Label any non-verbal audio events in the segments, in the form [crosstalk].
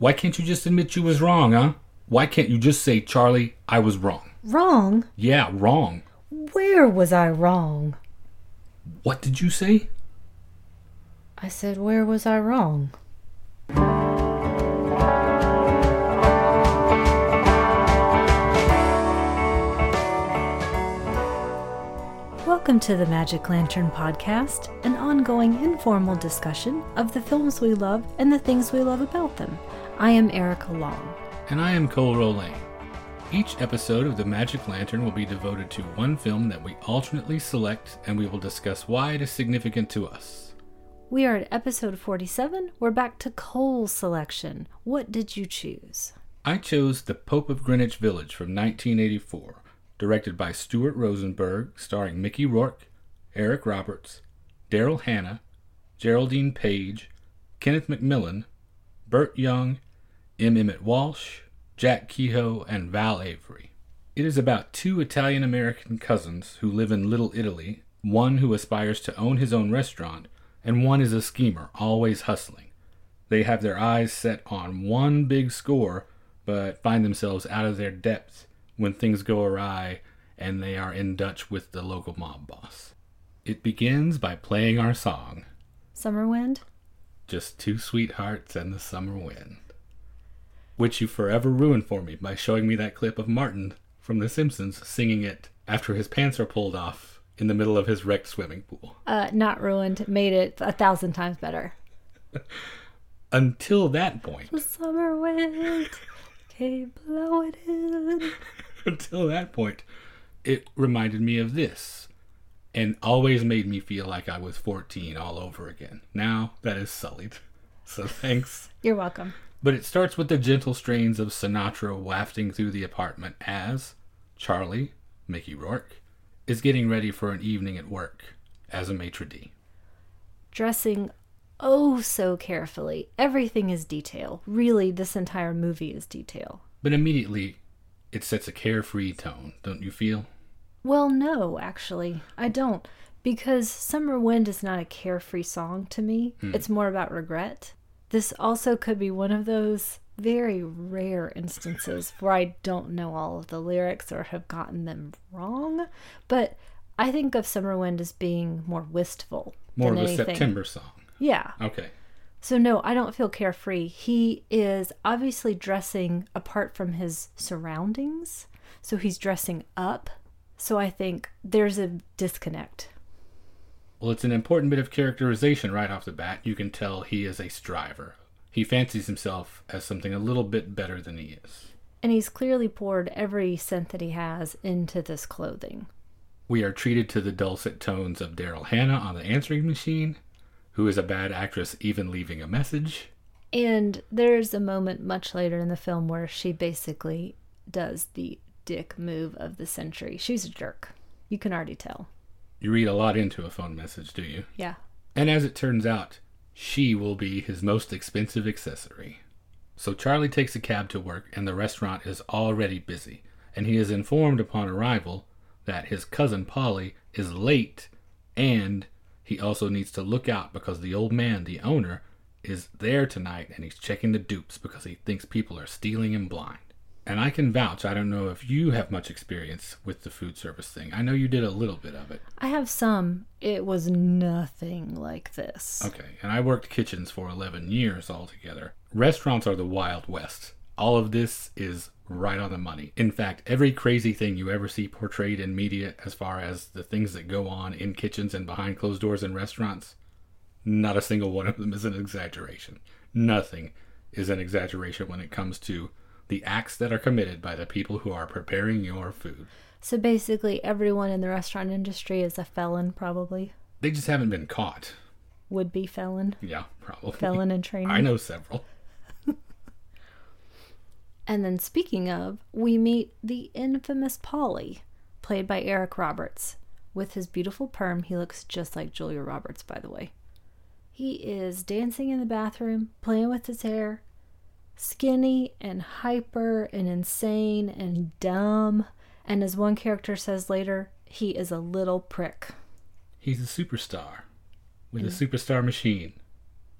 Why can't you just admit you was wrong, huh? Why can't you just say, Charlie, I was wrong? Wrong? Yeah, wrong. Where was I wrong? What did you say? I said, Where was I wrong? Welcome to the Magic Lantern Podcast, an ongoing informal discussion of the films we love and the things we love about them. I am Erica Long. And I am Cole Rolane. Each episode of the Magic Lantern will be devoted to one film that we alternately select, and we will discuss why it is significant to us. We are at episode 47. We're back to Cole's selection. What did you choose? I chose The Pope of Greenwich Village from 1984, directed by Stuart Rosenberg, starring Mickey Rourke, Eric Roberts, Daryl Hannah, Geraldine Page, Kenneth McMillan, Burt Young, M. Emmet Walsh, Jack Kehoe, and Val Avery. It is about two Italian American cousins who live in Little Italy, one who aspires to own his own restaurant, and one is a schemer, always hustling. They have their eyes set on one big score, but find themselves out of their depth when things go awry and they are in Dutch with the local mob boss. It begins by playing our song, Summer Wind? Just Two Sweethearts and the Summer Wind, which you forever ruined for me by showing me that clip of Martin from The Simpsons singing it after his pants are pulled off in the middle of his wrecked swimming pool. Uh, not ruined, made it a thousand times better. [laughs] Until that point, The summer wind came blowing in. [laughs] until that point, it reminded me of this and always made me feel like I was 14 all over again. Now that is sullied. So thanks. You're welcome. But it starts with the gentle strains of Sinatra wafting through the apartment as Charlie, Mickey Rourke, is getting ready for an evening at work as a maitre d'. Dressing oh so carefully. Everything is detail. Really, this entire movie is detail. But immediately, it sets a carefree tone, don't you feel? Well, no, actually, I don't. Because Summer Wind is not a carefree song to me, hmm. it's more about regret. This also could be one of those very rare instances where I don't know all of the lyrics or have gotten them wrong. But I think of Summer Wind as being more wistful. More of than a anything. September song. Yeah. Okay. So no, I don't feel carefree. He is obviously dressing apart from his surroundings. So he's dressing up. So I think there's a disconnect. Well, it's an important bit of characterization right off the bat. You can tell he is a striver. He fancies himself as something a little bit better than he is. And he's clearly poured every cent that he has into this clothing. We are treated to the dulcet tones of Daryl Hannah on the answering machine, who is a bad actress even leaving a message. And there's a moment much later in the film where she basically does the dick move of the century. She's a jerk. You can already tell. You read a lot into a phone message, do you? Yeah. And as it turns out, she will be his most expensive accessory. So Charlie takes a cab to work, and the restaurant is already busy. And he is informed upon arrival that his cousin Polly is late, and he also needs to look out because the old man, the owner, is there tonight and he's checking the dupes because he thinks people are stealing him blind. And I can vouch, I don't know if you have much experience with the food service thing. I know you did a little bit of it. I have some. It was nothing like this. Okay, and I worked kitchens for 11 years altogether. Restaurants are the Wild West. All of this is right on the money. In fact, every crazy thing you ever see portrayed in media, as far as the things that go on in kitchens and behind closed doors in restaurants, not a single one of them is an exaggeration. Nothing is an exaggeration when it comes to the acts that are committed by the people who are preparing your food. So basically, everyone in the restaurant industry is a felon, probably. They just haven't been caught. Would be felon. Yeah, probably. Felon in [laughs] training. I know several. [laughs] And then, speaking of, we meet the infamous Polly, played by Eric Roberts. With his beautiful perm, he looks just like Julia Roberts, by the way. He is dancing in the bathroom, playing with his hair, skinny and hyper and insane and dumb. And as one character says later, he is a little prick. He's a superstar with a superstar machine.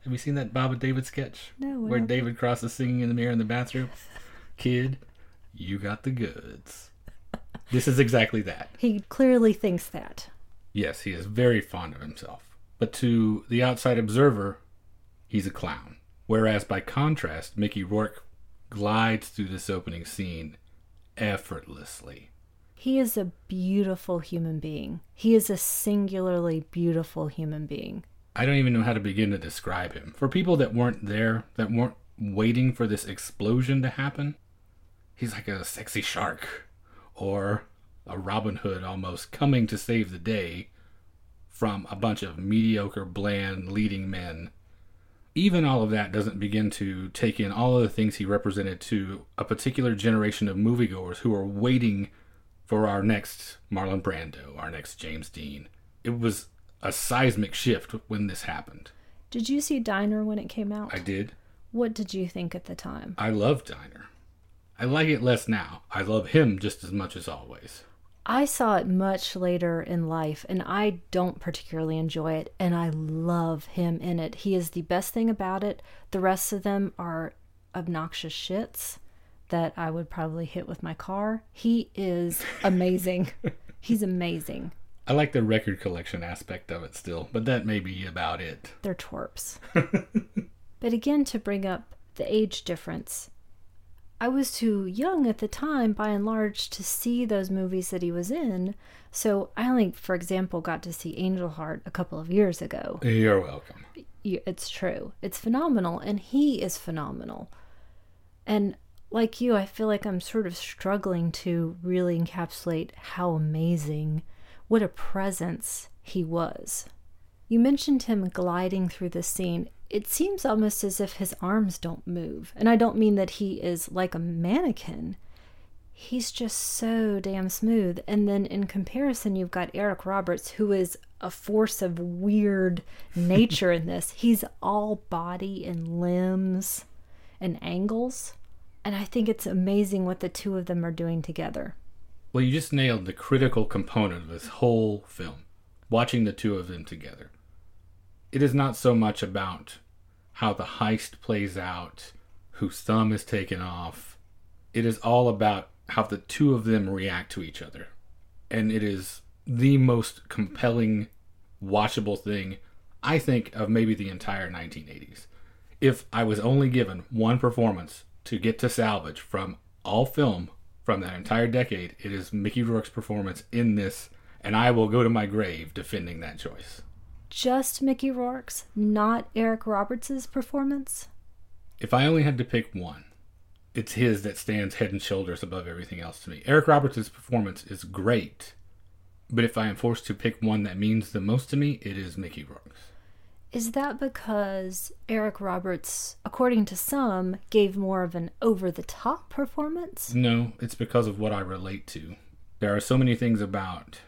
Have you seen that Bob and David sketch? No, Where? David Cross is singing in the mirror in the bathroom? [laughs] Kid, you got the goods. This is exactly that. He clearly thinks that. Yes, he is very fond of himself. But to the outside observer, he's a clown. Whereas by contrast, Mickey Rourke glides through this opening scene effortlessly. He is a beautiful human being. He is a singularly beautiful human being. I don't even know how to begin to describe him. For people that weren't there, that weren't waiting for this explosion to happen, he's like a sexy shark or a Robin Hood almost coming to save the day from a bunch of mediocre, bland leading men. Even all of that doesn't begin to take in all of the things he represented to a particular generation of moviegoers who are waiting for our next Marlon Brando, our next James Dean. It was a seismic shift when this happened. Did you see Diner when it came out? I did. What did you think at the time? I love Diner. I like it less now. I love him just as much as always. I saw it much later in life and I don't particularly enjoy it and I love him in it. He is the best thing about it. The rest of them are obnoxious shits that I would probably hit with my car. He is amazing. [laughs] He's amazing. I like the record collection aspect of it still, but that may be about it. They're twerps. [laughs] but again, to bring up the age difference, I was too young at the time, by and large, to see those movies that he was in. So I only, for example, got to see Angel Heart a couple of years ago. You're welcome. It's true. It's phenomenal, and he is phenomenal. And like you, I feel like I'm sort of struggling to really encapsulate how amazing, what a presence he was. You mentioned him gliding through the scene. It seems almost as if his arms don't move. And I don't mean that he is like a mannequin. He's just so damn smooth. And then in comparison, you've got Eric Roberts, who is a force of weird [laughs] nature in this. He's all body and limbs and angles. And I think it's amazing what the two of them are doing together. Well, you just nailed the critical component of this whole film watching the two of them together. It is not so much about how the heist plays out, whose thumb is taken off. It is all about how the two of them react to each other. And it is the most compelling, watchable thing, I think, of maybe the entire 1980s. If I was only given one performance to get to salvage from all film from that entire decade, it is Mickey Rourke's performance in this, and I will go to my grave defending that choice. Just Mickey Rourke's, not Eric Roberts' performance? If I only had to pick one, it's his that stands head and shoulders above everything else to me. Eric Roberts' performance is great, but if I am forced to pick one that means the most to me, it is Mickey Rourke's. Is that because Eric Roberts, according to some, gave more of an over the top performance? No, it's because of what I relate to. There are so many things about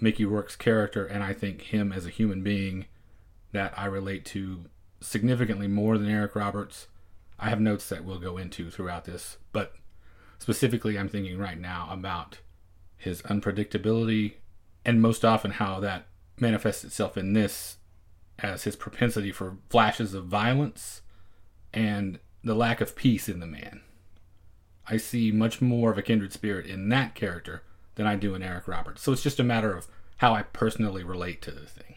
Mickey Rourke's character and I think him as a human being that I relate to significantly more than Eric Roberts. I have notes that we'll go into throughout this, but specifically I'm thinking right now about his unpredictability and most often how that manifests itself in this as his propensity for flashes of violence and the lack of peace in the man. I see much more of a kindred spirit in that character than I do in Eric Roberts. So it's just a matter of how I personally relate to the thing.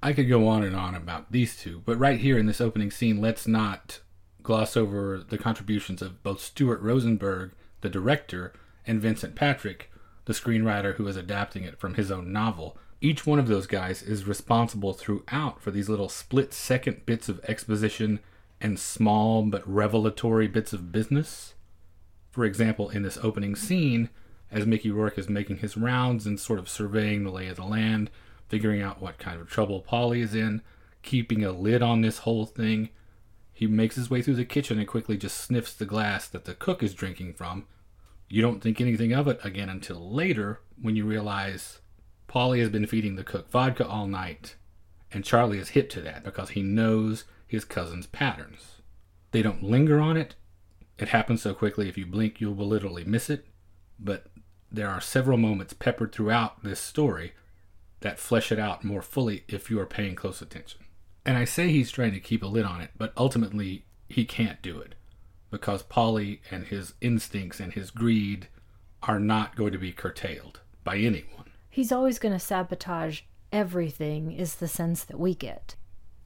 I could go on and on about these two, but right here in this opening scene, let's not gloss over the contributions of both Stuart Rosenberg, the director, and Vincent Patrick, the screenwriter who is adapting it from his own novel. Each one of those guys is responsible throughout for these little split second bits of exposition and small but revelatory bits of business. For example, in this opening scene, as Mickey Rourke is making his rounds and sort of surveying the lay of the land, figuring out what kind of trouble Polly is in, keeping a lid on this whole thing, he makes his way through the kitchen and quickly just sniffs the glass that the cook is drinking from. You don't think anything of it again until later when you realize Polly has been feeding the cook vodka all night, and Charlie is hip to that because he knows his cousin's patterns. They don't linger on it. It happens so quickly if you blink you will literally miss it, but there are several moments peppered throughout this story that flesh it out more fully if you are paying close attention. And I say he's trying to keep a lid on it, but ultimately he can't do it because Polly and his instincts and his greed are not going to be curtailed by anyone. He's always going to sabotage everything, is the sense that we get.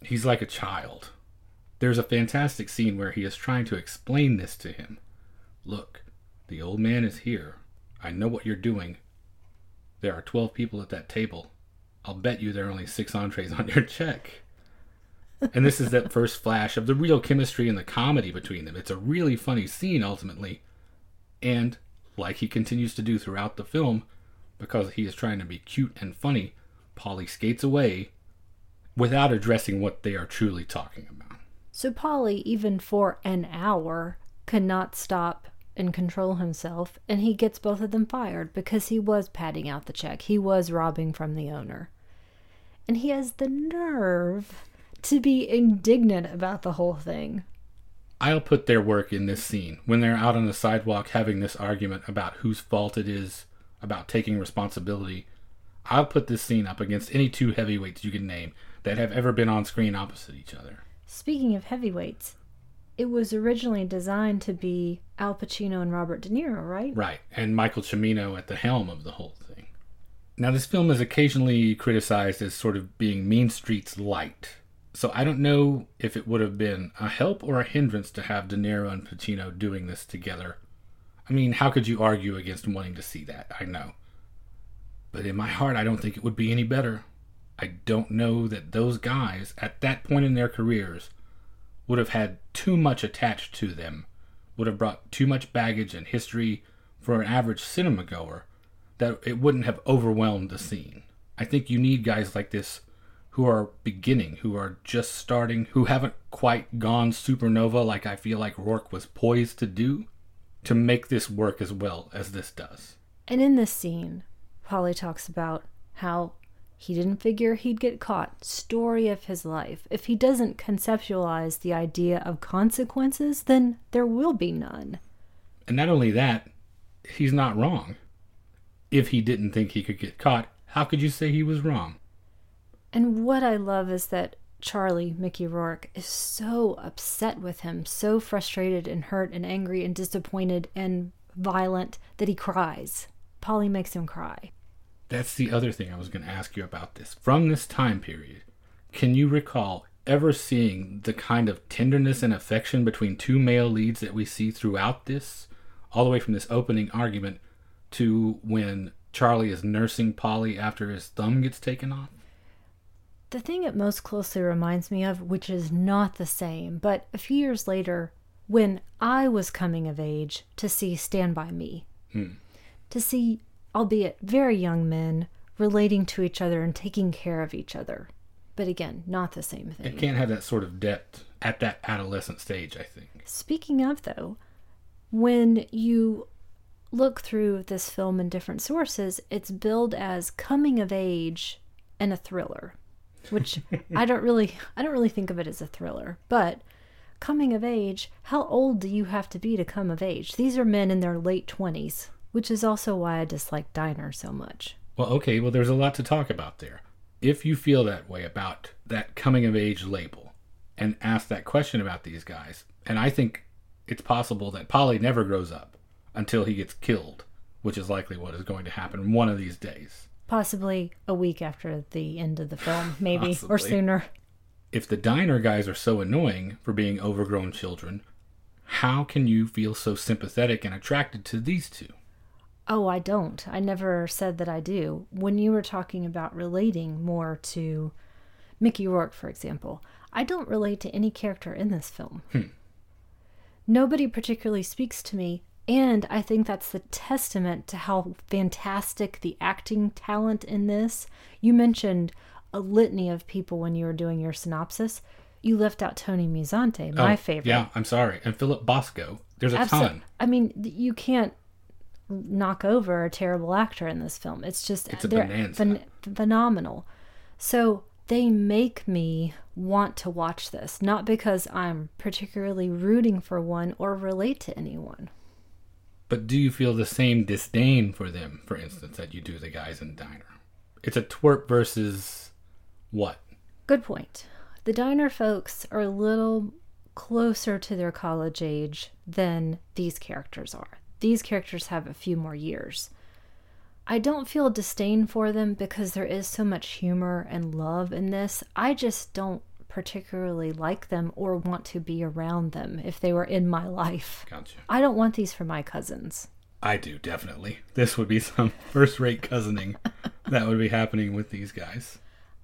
He's like a child. There's a fantastic scene where he is trying to explain this to him. Look, the old man is here. I know what you're doing. There are 12 people at that table. I'll bet you there are only six entrees on your check. and this is that [laughs] first flash of the real chemistry and the comedy between them. It's a really funny scene ultimately. And like he continues to do throughout the film, because he is trying to be cute and funny, Polly skates away without addressing what they are truly talking about. So Polly, even for an hour, cannot stop and control himself, and he gets both of them fired because he was padding out the check. He was robbing from the owner. And he has the nerve to be indignant about the whole thing. I'll put their work in this scene when they're out on the sidewalk having this argument about whose fault it is about taking responsibility. I'll put this scene up against any two heavyweights you can name that have ever been on screen opposite each other. Speaking of heavyweights, it was originally designed to be Al Pacino and Robert De Niro, right? Right, and Michael Cimino at the helm of the whole thing. Now, this film is occasionally criticized as sort of being Mean Streets light. So I don't know if it would have been a help or a hindrance to have De Niro and Pacino doing this together. I mean, how could you argue against wanting to see that? I know. But in my heart, I don't think it would be any better. I don't know that those guys, at that point in their careers, would have had too much attached to them, would have brought too much baggage and history for an average cinema goer, that it wouldn't have overwhelmed the scene. I think you need guys like this who are beginning, who are just starting, who haven't quite gone supernova like I feel like Rourke was poised to do, to make this work as well as this does. And in this scene, Polly talks about how he didn't figure he'd get caught. Story of his life. If he doesn't conceptualize the idea of consequences, then there will be none. And not only that, he's not wrong. If he didn't think he could get caught, how could you say he was wrong? And what I love is that Charlie, Mickey Rourke, is so upset with him, so frustrated and hurt and angry and disappointed and violent that he cries. Polly makes him cry. That's the other thing I was going to ask you about this. From this time period, can you recall ever seeing the kind of tenderness and affection between two male leads that we see throughout this, all the way from this opening argument to when Charlie is nursing Polly after his thumb gets taken off? The thing it most closely reminds me of, which is not the same, but a few years later, when I was coming of age to see Stand By Me, Hmm. to see albeit very young men, relating to each other and taking care of each other. But again, not the same thing. It can't have that sort of depth at that adolescent stage, I think. Speaking of, though, when you look through this film in different sources, it's billed as coming of age and a thriller, which [laughs] I don't really I don't really think of it as a thriller, but coming of age, how old do you have to be to come of age? These are men in their late 20s, which is also why I dislike Diner so much. Well, okay, well, there's a lot to talk about there. If you feel that way about that coming of age label and ask that question about these guys, and I think it's possible that Polly never grows up until he gets killed, which is likely what is going to happen one of these days. Possibly a week after the end of the film, [laughs] maybe, or sooner. If the diner guys are so annoying for being overgrown children, how can you feel so sympathetic and attracted to these two? Oh, I don't. I never said that I do. When you were talking about relating more to Mickey Rourke, for example, I don't relate to any character in this film. Hmm. Nobody particularly speaks to me, and I think that's the testament to how fantastic the acting talent in this. You mentioned a litany of people when you were doing your synopsis. You left out Tony Musante, my Oh, favorite. Yeah, I'm sorry. And Philip Bosco. There's a Abso- ton. I mean, you can't knock over a terrible actor in this film. It's just It's a they're phen- phenomenal. So they make me want to watch this, not because I'm particularly rooting for one or relate to anyone. But do you feel the same disdain for them, for instance, that you do the guys in Diner? It's a twerp versus what? Good point. The diner folks are a little closer to their college age than these characters are. These characters have a few more years. I don't feel disdain for them because there is so much humor and love in this. I just don't particularly like them or want to be around them if they were in my life. Gotcha. I don't want these for my cousins. I do, definitely. This would be [laughs] some first rate cousining that would be happening with these guys.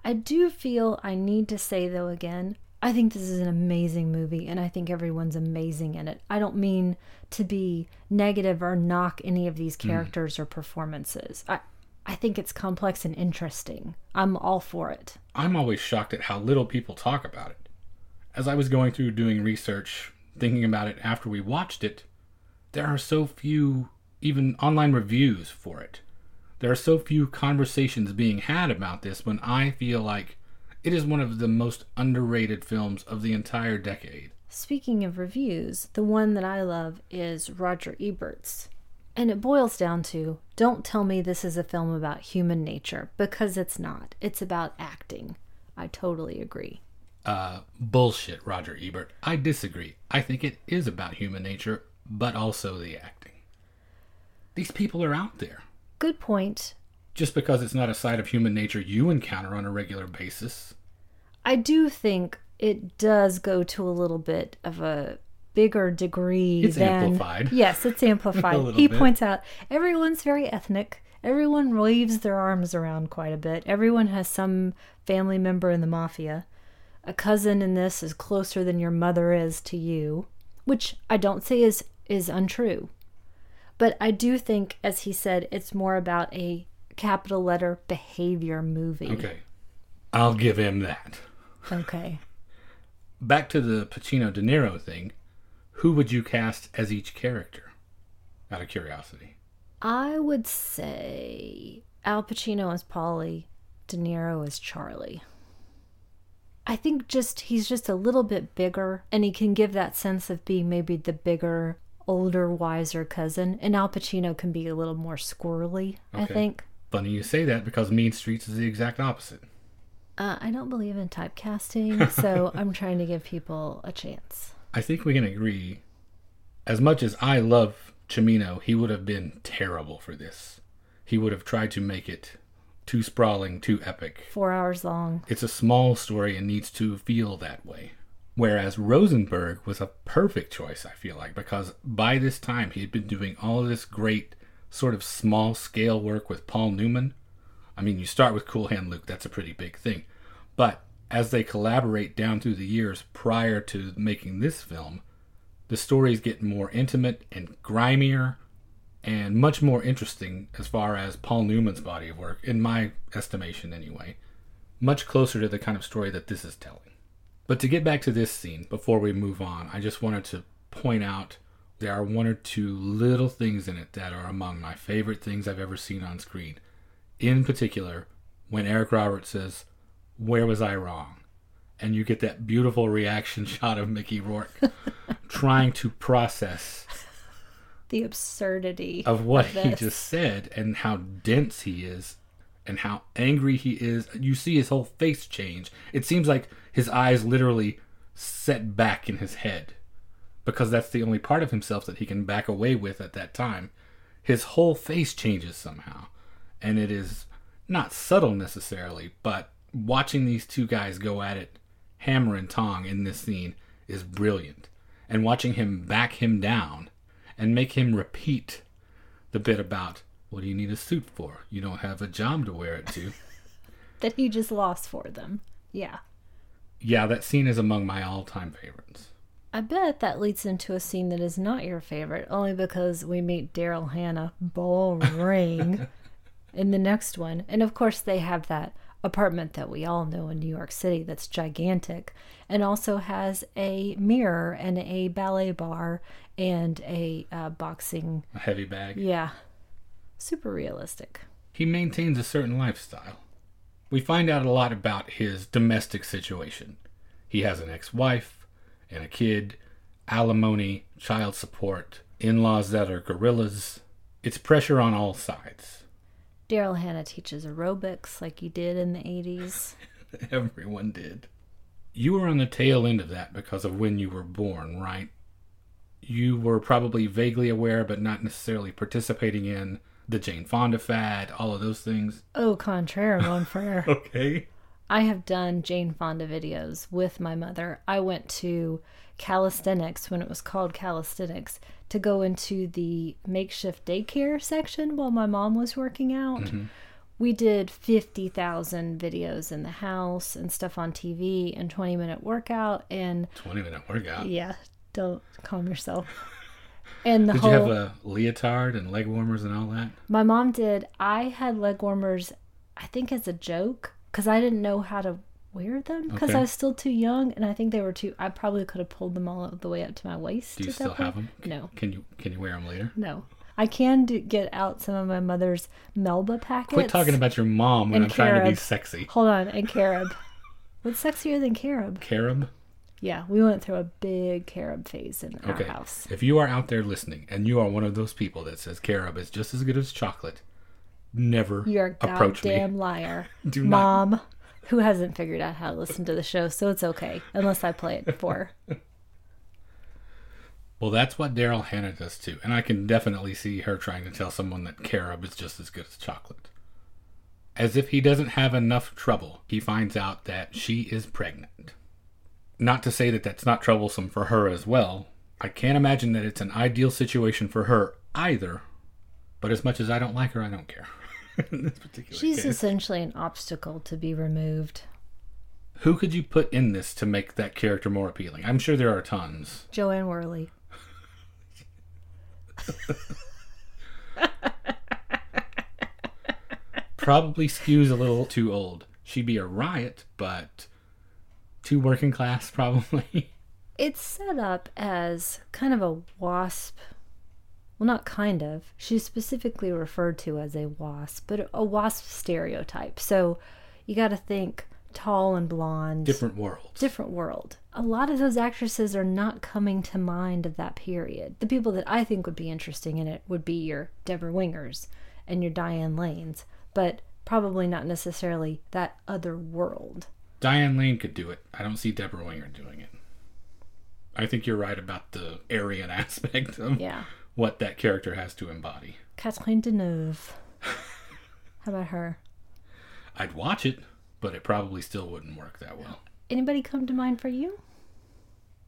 I do feel I need to say, though, again, I think this is an amazing movie and I think everyone's amazing in it. I don't mean to be negative or knock any of these characters mm. or performances. I, I think it's complex and interesting. I'm all for it. I'm always shocked at how little people talk about it. As I was going through doing research, thinking about it after we watched it, there are so few even online reviews for it. There are so few conversations being had about this when I feel like it is one of the most underrated films of the entire decade. Speaking of reviews, the one that I love is Roger Ebert's. And it boils down to don't tell me this is a film about human nature, because it's not. It's about acting. I totally agree. Uh, bullshit, Roger Ebert. I disagree. I think it is about human nature, but also the acting. These people are out there. Good point just because it's not a side of human nature you encounter on a regular basis. I do think it does go to a little bit of a bigger degree it's than amplified. yes it's [laughs] amplified he bit. points out everyone's very ethnic everyone waves their arms around quite a bit everyone has some family member in the mafia a cousin in this is closer than your mother is to you which i don't say is is untrue but i do think as he said it's more about a capital letter behavior movie. Okay. I'll give him that. Okay. [laughs] Back to the Pacino De Niro thing. Who would you cast as each character? Out of curiosity. I would say Al Pacino as Polly, De Niro as Charlie. I think just he's just a little bit bigger and he can give that sense of being maybe the bigger, older, wiser cousin. And Al Pacino can be a little more squirrely, okay. I think. Funny you say that because Mean Streets is the exact opposite. Uh, I don't believe in typecasting, [laughs] so I'm trying to give people a chance. I think we can agree. As much as I love Cimino, he would have been terrible for this. He would have tried to make it too sprawling, too epic. Four hours long. It's a small story and needs to feel that way. Whereas Rosenberg was a perfect choice, I feel like, because by this time he had been doing all this great sort of small scale work with Paul Newman. I mean, you start with Cool Hand Luke, that's a pretty big thing. But as they collaborate down through the years prior to making this film, the stories get more intimate and grimier and much more interesting as far as Paul Newman's body of work, in my estimation anyway. Much closer to the kind of story that this is telling. But to get back to this scene, before we move on, I just wanted to point out there are one or two little things in it that are among my favorite things I've ever seen on screen. In particular, when Eric Roberts says, Where was I wrong? And you get that beautiful reaction [laughs] shot of Mickey Rourke [laughs] trying to process the absurdity of what of he just said and how dense he is and how angry he is. You see his whole face change. It seems like his eyes literally set back in his head because that's the only part of himself that he can back away with at that time. His whole face changes somehow. And it is not subtle necessarily, but watching these two guys go at it hammer and tong in this scene is brilliant. And watching him back him down and make him repeat the bit about what do you need a suit for? You don't have a job to wear it to. [laughs] that he just lost for them. Yeah. Yeah, that scene is among my all time favorites. I bet that leads into a scene that is not your favorite, only because we meet Daryl Hannah boring [laughs] in the next one. And of course, they have that apartment that we all know in New York City that's gigantic and also has a mirror and a ballet bar and a uh, boxing a heavy bag. Yeah. Super realistic. He maintains a certain lifestyle. We find out a lot about his domestic situation. He has an ex wife, and a kid, alimony, child support, in laws that are gorillas. It's pressure on all sides. Daryl Hannah teaches aerobics like he did in the 80s. [laughs] Everyone did. You were on the tail end of that because of when you were born, right? You were probably vaguely aware, but not necessarily participating in the Jane Fonda fad, all of those things. Au contraire, mon frere. [laughs] Okay. I have done Jane Fonda videos with my mother. I went to calisthenics when it was called calisthenics to go into the makeshift daycare section while my mom was working out. Mm-hmm. We did 50,000 videos in the house and stuff on TV and 20 minute workout and 20 minute workout. yeah, don't calm yourself. And the Did whole you have a leotard and leg warmers and all that? my mom did. I had leg warmers, I think as a joke, because I didn't know how to wear them because Okay. I was still too young, and I think they were too. I probably could have pulled them all the way up to my waist. Do you still have them? No, Can you can you wear them later? no. I can do, get out some of my mother's Melba packets. Quit talking about your mom when And I'm trying to be sexy. Hold on, and carob. What's sexier than carob? Carob? Yeah, we went through a big carob phase in our house. If you are out there listening and you are one of those people that says carob is just as good as chocolate, never You're a approach goddamn me. liar, [laughs] Do not. mom. Who hasn't figured out how to listen to the show, so it's okay unless I play it for. her. [laughs] Well, that's what Daryl Hannah does too, and I can definitely see her trying to tell someone that carob is just as good as chocolate. As if he doesn't have enough trouble, he finds out that she is pregnant. Not to say that that's not troublesome for her as well. I can't imagine that it's an ideal situation for her either. But as much as I don't like her, I don't care. [laughs] In this particular She's case. essentially an obstacle to be removed. Who could you put in this to make that character more appealing? I'm sure there are tons. Jo Anne Worley. Probably skews a little too old. She'd be a riot, but too working class, probably. [laughs] It's set up as kind of a wasp. Well, not kind of. She's specifically referred to as a wasp, but a wasp stereotype. So you got to think tall and blonde. Different world. different world. A lot of those actresses are not coming to mind of that period. The people that I think would be interesting in it would be your Debra Wingers and your Diane Lanes, but probably not necessarily that other world. Diane Lane could do it. I don't see Debra Winger doing it. I think you're right about the Aryan [laughs] aspect of Yeah. What that character has to embody. Catherine Deneuve. How about her? I'd watch it, but it probably still wouldn't work that well. Anybody come to mind for you?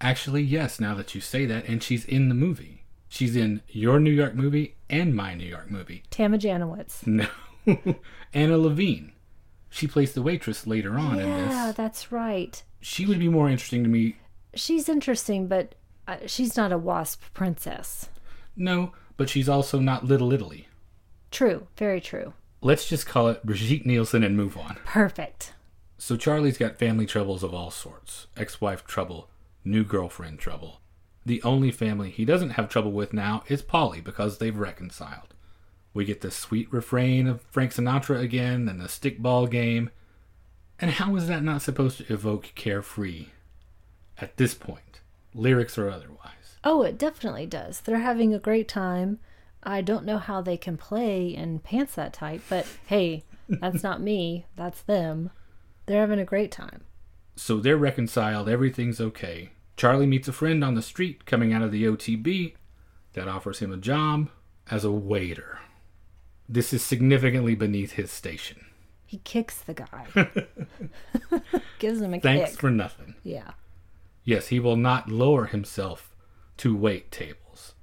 Actually, yes, now that you say that, and she's in the movie. She's in your New York movie and my New York movie. Tama Janowitz. [laughs] No. Anna Levine. She plays the waitress later on in this. Yeah, that's right. She would be more interesting to me. She's interesting, but uh, she's not a wasp princess. No, but she's also not Little Italy. True, very true. Let's just call it Brigitte Nielsen and move on. Perfect. So Charlie's got family troubles of all sorts ex wife trouble, new girlfriend trouble. The only family he doesn't have trouble with now is Polly because they've reconciled. We get the sweet refrain of Frank Sinatra again and the stickball game. And how is that not supposed to evoke carefree at this point, lyrics or otherwise? Oh, it definitely does. They're having a great time. I don't know how they can play in pants that tight, but hey, that's not me. That's them. They're having a great time. So they're reconciled, everything's okay. Charlie meets a friend on the street coming out of the OTB that offers him a job as a waiter. This is significantly beneath his station. He kicks the guy, [laughs] [laughs] gives him a Thanks kick. for nothing. yeah. Yes, he will not lower himself to wait tables.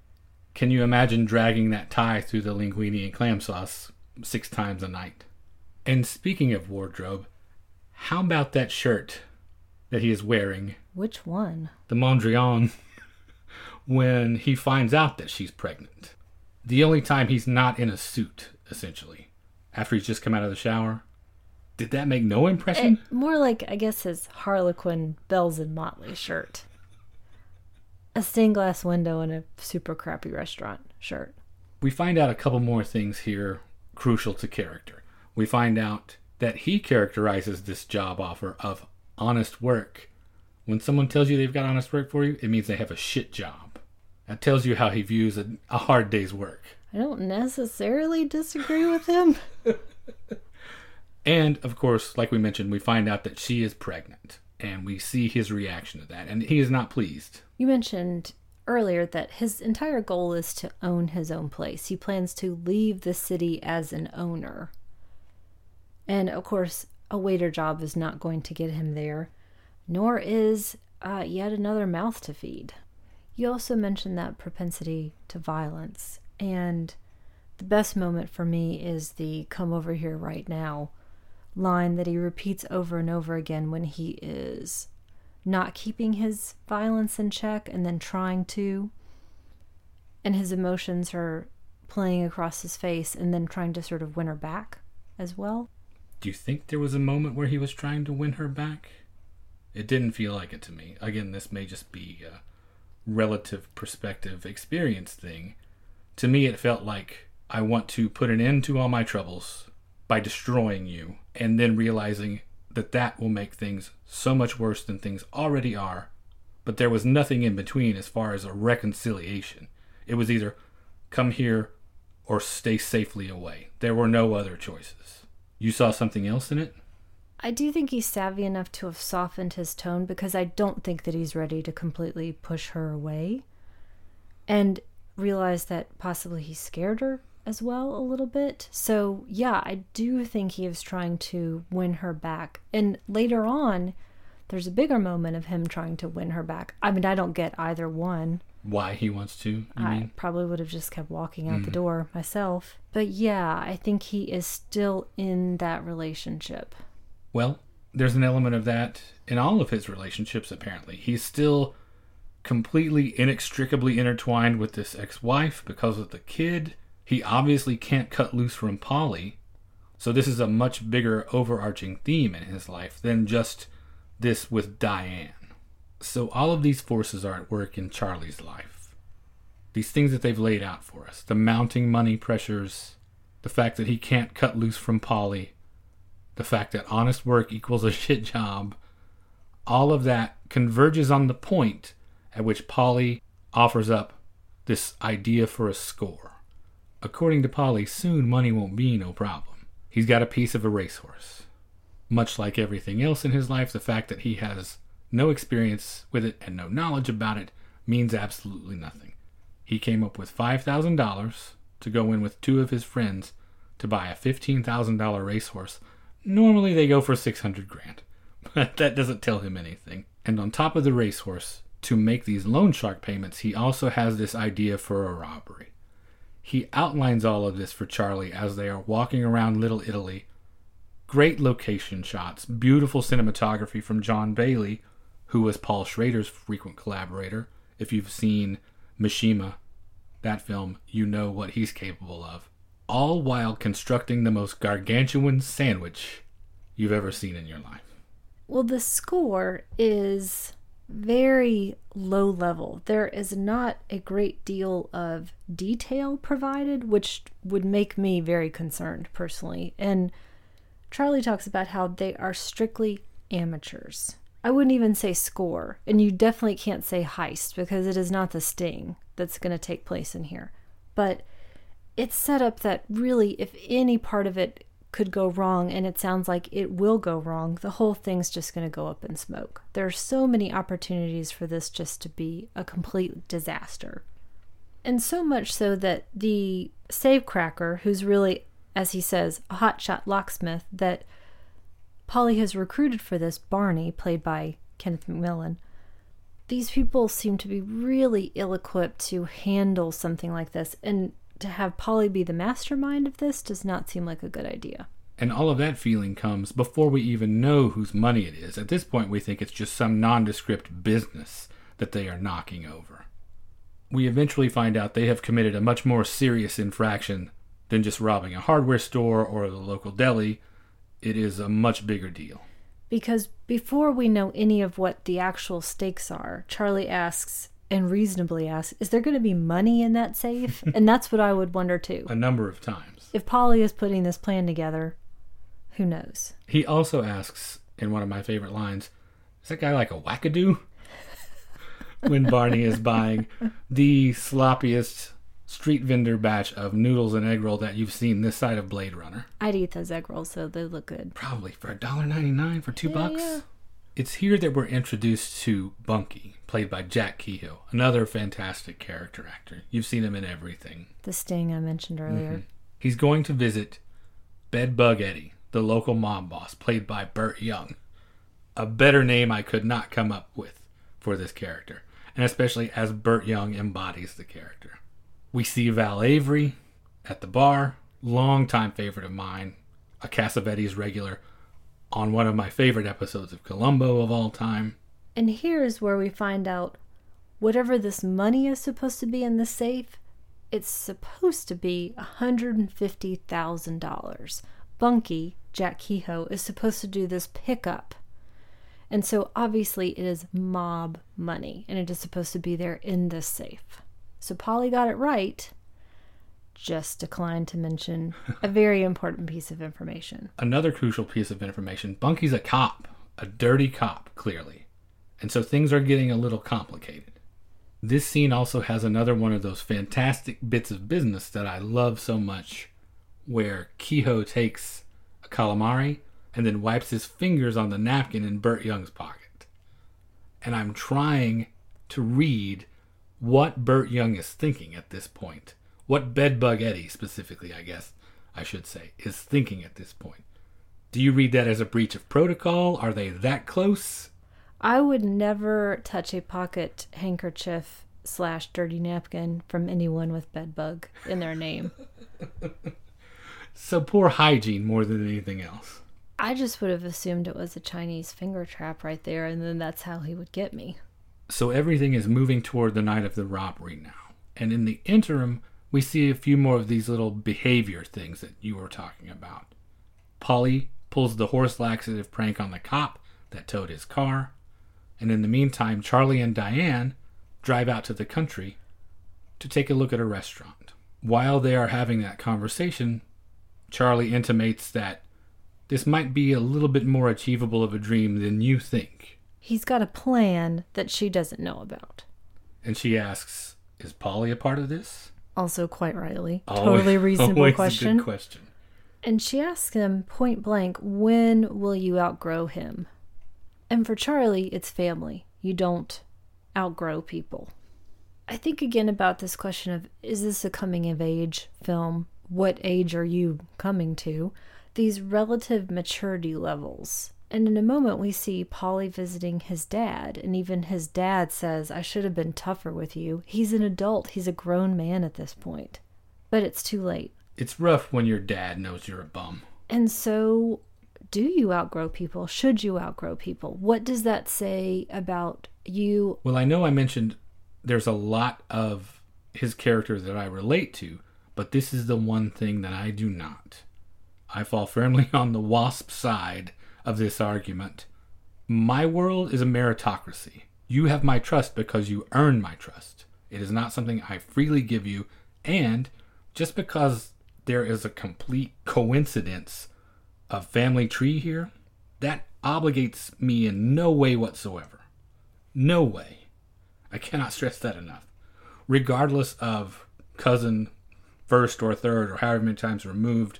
Can you imagine dragging that tie through the linguine and clam sauce six times a night? And speaking of wardrobe, how about that shirt that he is wearing Which one? the Mondrian [laughs] when he finds out that she's pregnant. The only time he's not in a suit, essentially, after he's just come out of the shower. Did that make no impression? Eh, more like, I guess, his Harlequin Bells and Motley shirt. A stained glass window and a super crappy restaurant shirt. we find out a couple more things here crucial to character. We find out that he characterizes this job offer of honest work. When someone tells you they've got honest work for you, it means they have a shit job. That tells you how he views a, a hard day's work. I don't necessarily disagree with him. [laughs] And of course, like we mentioned, we find out that she is pregnant. And we see his reaction to that, and he is not pleased. You mentioned earlier that his entire goal is to own his own place. He plans to leave the city as an owner. And of course, a waiter job is not going to get him there, nor is uh, yet another mouth to feed. You also mentioned that propensity to violence, and the best moment for me is the come over here right now line that he repeats over and over again when he is not keeping his violence in check and then trying to. And his emotions are playing across his face and then trying to sort of win her back as well. Do you think there was a moment where he was trying to win her back? It didn't feel like it to me. Again, this may just be a relative perspective experience thing. To me, it felt like I want to put an end to all my troubles by destroying you and then realizing that that will make things so much worse than things already are. But there was nothing in between as far as a reconciliation. It was either come here or stay safely away. There were no other choices. You saw something else in it? I do think he's savvy enough to have softened his tone because I don't think that he's ready to completely push her away. And realize that possibly he scared her as well a little bit. So, yeah, I do think he is trying to win her back. And later on, there's a bigger moment of him trying to win her back. I mean, I don't get either one. Why he wants to? I mean? probably would have just kept walking out mm. the door myself. But yeah, I think he is still in that relationship. Well, there's an element of that in all of his relationships, apparently. He's still completely inextricably intertwined with this ex wife because of the kid he obviously can't cut loose from Polly, so this is a much bigger overarching theme in his life than just this with Diane. So all of these forces are at work in Charlie's life. These things that they've laid out for us the mounting money pressures, the fact that he can't cut loose from Polly, the fact that honest work [laughs] equals a shit job, all of that converges on the point at which Polly offers up this idea for a score. According to Polly, soon money won't be no problem. He's got a piece of a racehorse. Much like everything else in his life, the fact that he has no experience with it and no knowledge about it means absolutely nothing. He came up with $5,000 to go in with two of his friends to buy a $15,000 racehorse. Normally they go for 600 grand, [laughs] but that doesn't tell him anything. And on top of the racehorse, to make these loan shark payments, he also has this idea for a robbery. He outlines all of this for Charlie as they are walking around Little Italy. Great location shots, beautiful cinematography from John Bailey, who was Paul Schrader's frequent collaborator. If you've seen Mishima, that film, you know what he's capable of. All while constructing the most gargantuan sandwich you've ever seen in your life. Well, the score is very low level. There is not a great deal of detail provided, which would make me very concerned personally. And Charlie talks about how they are strictly amateurs. I wouldn't even say score, and you definitely can't say heist because it is not the sting that's going to take place in here. But it's set up that really, if any part of it could go wrong and it sounds like it will go wrong, the whole thing's just going to go up in smoke. There are so many opportunities for this just to be a complete disaster. And so much so that the safecracker, who's really, as he says, a hotshot locksmith that Polly has recruited for this, Barney, played by Kenneth McMillan, these people seem to be really ill equipped to handle something like this. And to have Polly be the mastermind of this does not seem like a good idea. And all of that feeling comes before we even know whose money it is. At this point, we think it's just some nondescript business that they are knocking over. We eventually find out they have committed a much more serious infraction than just robbing a hardware store or the local deli. It is a much bigger deal. Because before we know any of what the actual stakes are, Charlie asks and reasonably ask, is there going to be money in that safe? [laughs] and that's what I would wonder too. A number of times. If Polly is putting this plan together, who knows? He also asks in one of my favorite lines, is that guy like a wackadoo? [laughs] when Barney is buying the sloppiest street vendor batch of noodles and egg roll that you've seen this side of Blade Runner. I'd eat those egg rolls, so they look good. Probably for a dollar ninety nine for two yeah, bucks. Yeah. It's here that we're introduced to Bunky, played by Jack Kehoe, another fantastic character actor. You've seen him in everything. The sting I mentioned mm-hmm. earlier. He's going to visit Bedbug Eddie, the local mob boss, played by Burt Young. A better name I could not come up with for this character, and especially as Burt Young embodies the character. We see Val Avery at the bar, longtime favorite of mine, a Cassavetes regular on one of my favorite episodes of Columbo of all time. And here's where we find out whatever this money is supposed to be in the safe, it's supposed to be $150,000. Bunky, Jack Kehoe, is supposed to do this pickup. And so obviously it is mob money and it is supposed to be there in this safe. So Polly got it right, just declined to mention a very important piece of information. [laughs] Another crucial piece of information Bunky's a cop, a dirty cop, clearly. And so things are getting a little complicated. This scene also has another one of those fantastic bits of business that I love so much, where Kehoe takes a calamari and then wipes his fingers on the napkin in Burt Young's pocket. And I'm trying to read what Burt Young is thinking at this point. What Bedbug Eddie, specifically, I guess I should say, is thinking at this point. Do you read that as a breach of protocol? Are they that close? I would never touch a pocket handkerchief slash dirty napkin from anyone with bedbug in their name. [laughs] So poor hygiene more than anything else. I just would have assumed it was a Chinese finger trap right there, and then that's how he would get me. So everything is moving toward the night of the robbery now. And in the interim, we see a few more of these little behavior things that you were talking about. Polly pulls the horse laxative prank on the cop that towed his car. And in the meantime, Charlie and Diane drive out to the country to take a look at a restaurant. While they are having that conversation, Charlie intimates that this might be a little bit more achievable of a dream than you think. He's got a plan that she doesn't know about. And she asks, Is Polly a part of this? Also, quite rightly. [laughs] Always- totally reasonable question. question. And she asks him point blank, when will you outgrow him? And for Charlie, it's family. You don't outgrow people. I think again about this question of is this a coming of age film? What age are you coming to? These relative maturity levels. And in a moment, we see Polly visiting his dad, and even his dad says, I should have been tougher with you. He's an adult, he's a grown man at this point. But it's too late. It's rough when your dad knows you're a bum. And so, do you outgrow people? Should you outgrow people? What does that say about you? Well, I know I mentioned there's a lot of his character that I relate to, but this is the one thing that I do not. I fall firmly [laughs] on the wasp side of this argument. My world is a meritocracy. You have my trust because you earn my trust. It is not something I freely give you, and just because there is a complete coincidence of family tree here, that obligates me in no way whatsoever. No way. I cannot stress that enough. Regardless of cousin first or third or however many times removed,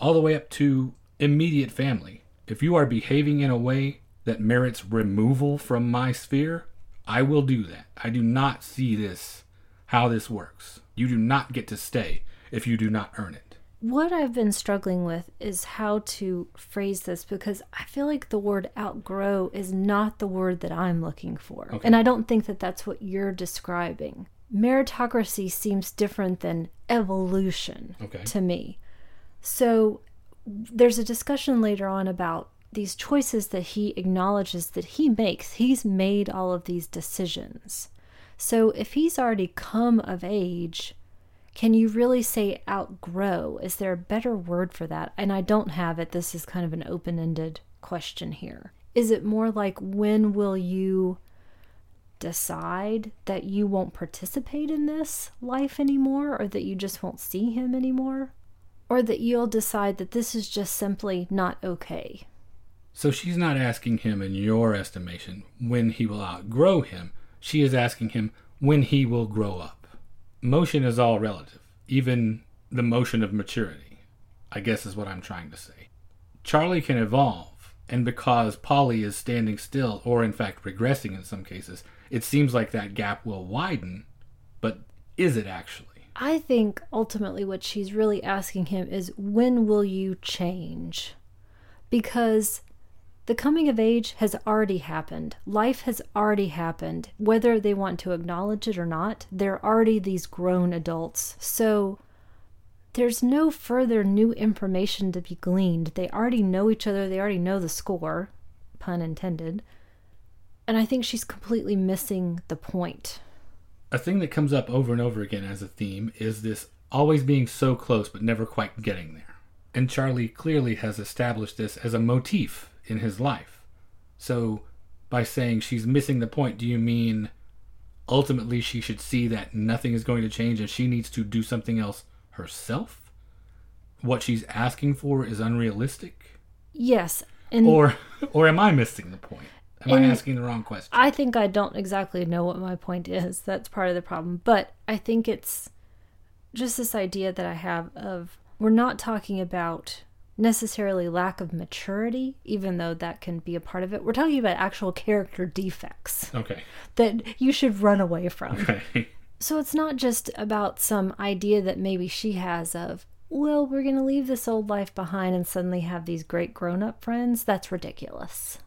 all the way up to immediate family. If you are behaving in a way that merits removal from my sphere, I will do that. I do not see this, how this works. You do not get to stay if you do not earn it. What I've been struggling with is how to phrase this because I feel like the word outgrow is not the word that I'm looking for. Okay. And I don't think that that's what you're describing. Meritocracy seems different than evolution Okay. to me. So there's a discussion later on about these choices that he acknowledges that he makes. He's made all of these decisions. So if he's already come of age, can you really say outgrow? Is there a better word for that? And I don't have it. This is kind of an open ended question here. Is it more like when will you decide that you won't participate in this life anymore or that you just won't see him anymore? Or that you'll decide that this is just simply not okay? So she's not asking him, in your estimation, when he will outgrow him. She is asking him when he will grow up. Motion is all relative, even the motion of maturity, I guess is what I'm trying to say. Charlie can evolve And because Polly is standing still, or in fact regressing in some cases, it seems like that gap will widen. But is it actually? I think ultimately what she's really asking him is when will you change? Because the coming of age has already happened. Life has already happened. Whether they want to acknowledge it or not, they're already these grown adults. So there's no further new information to be gleaned. They already know each other, they already know the score, pun intended. And I think she's completely missing the point. A thing that comes up over and over again as a theme is this always being so close but never quite getting there. And Charlie clearly has established this as a motif in his life. So, by saying she's missing the point, do you mean ultimately she should see that nothing is going to change and she needs to do something else herself? What she's asking for is unrealistic? Yes. And Or or am I missing the point? Am I asking the wrong question? I think I don't exactly know what my point [laughs] is. That's part of the problem. But I think it's just this idea that I have of we're not talking about necessarily lack of maturity, even though that can be a part of it. We're talking about actual character defects Okay. that you should run away from. Okay. [laughs] So it's not just about some idea that maybe she has of, well, we're going to leave this old life behind and suddenly have these great grown up friends. That's ridiculous.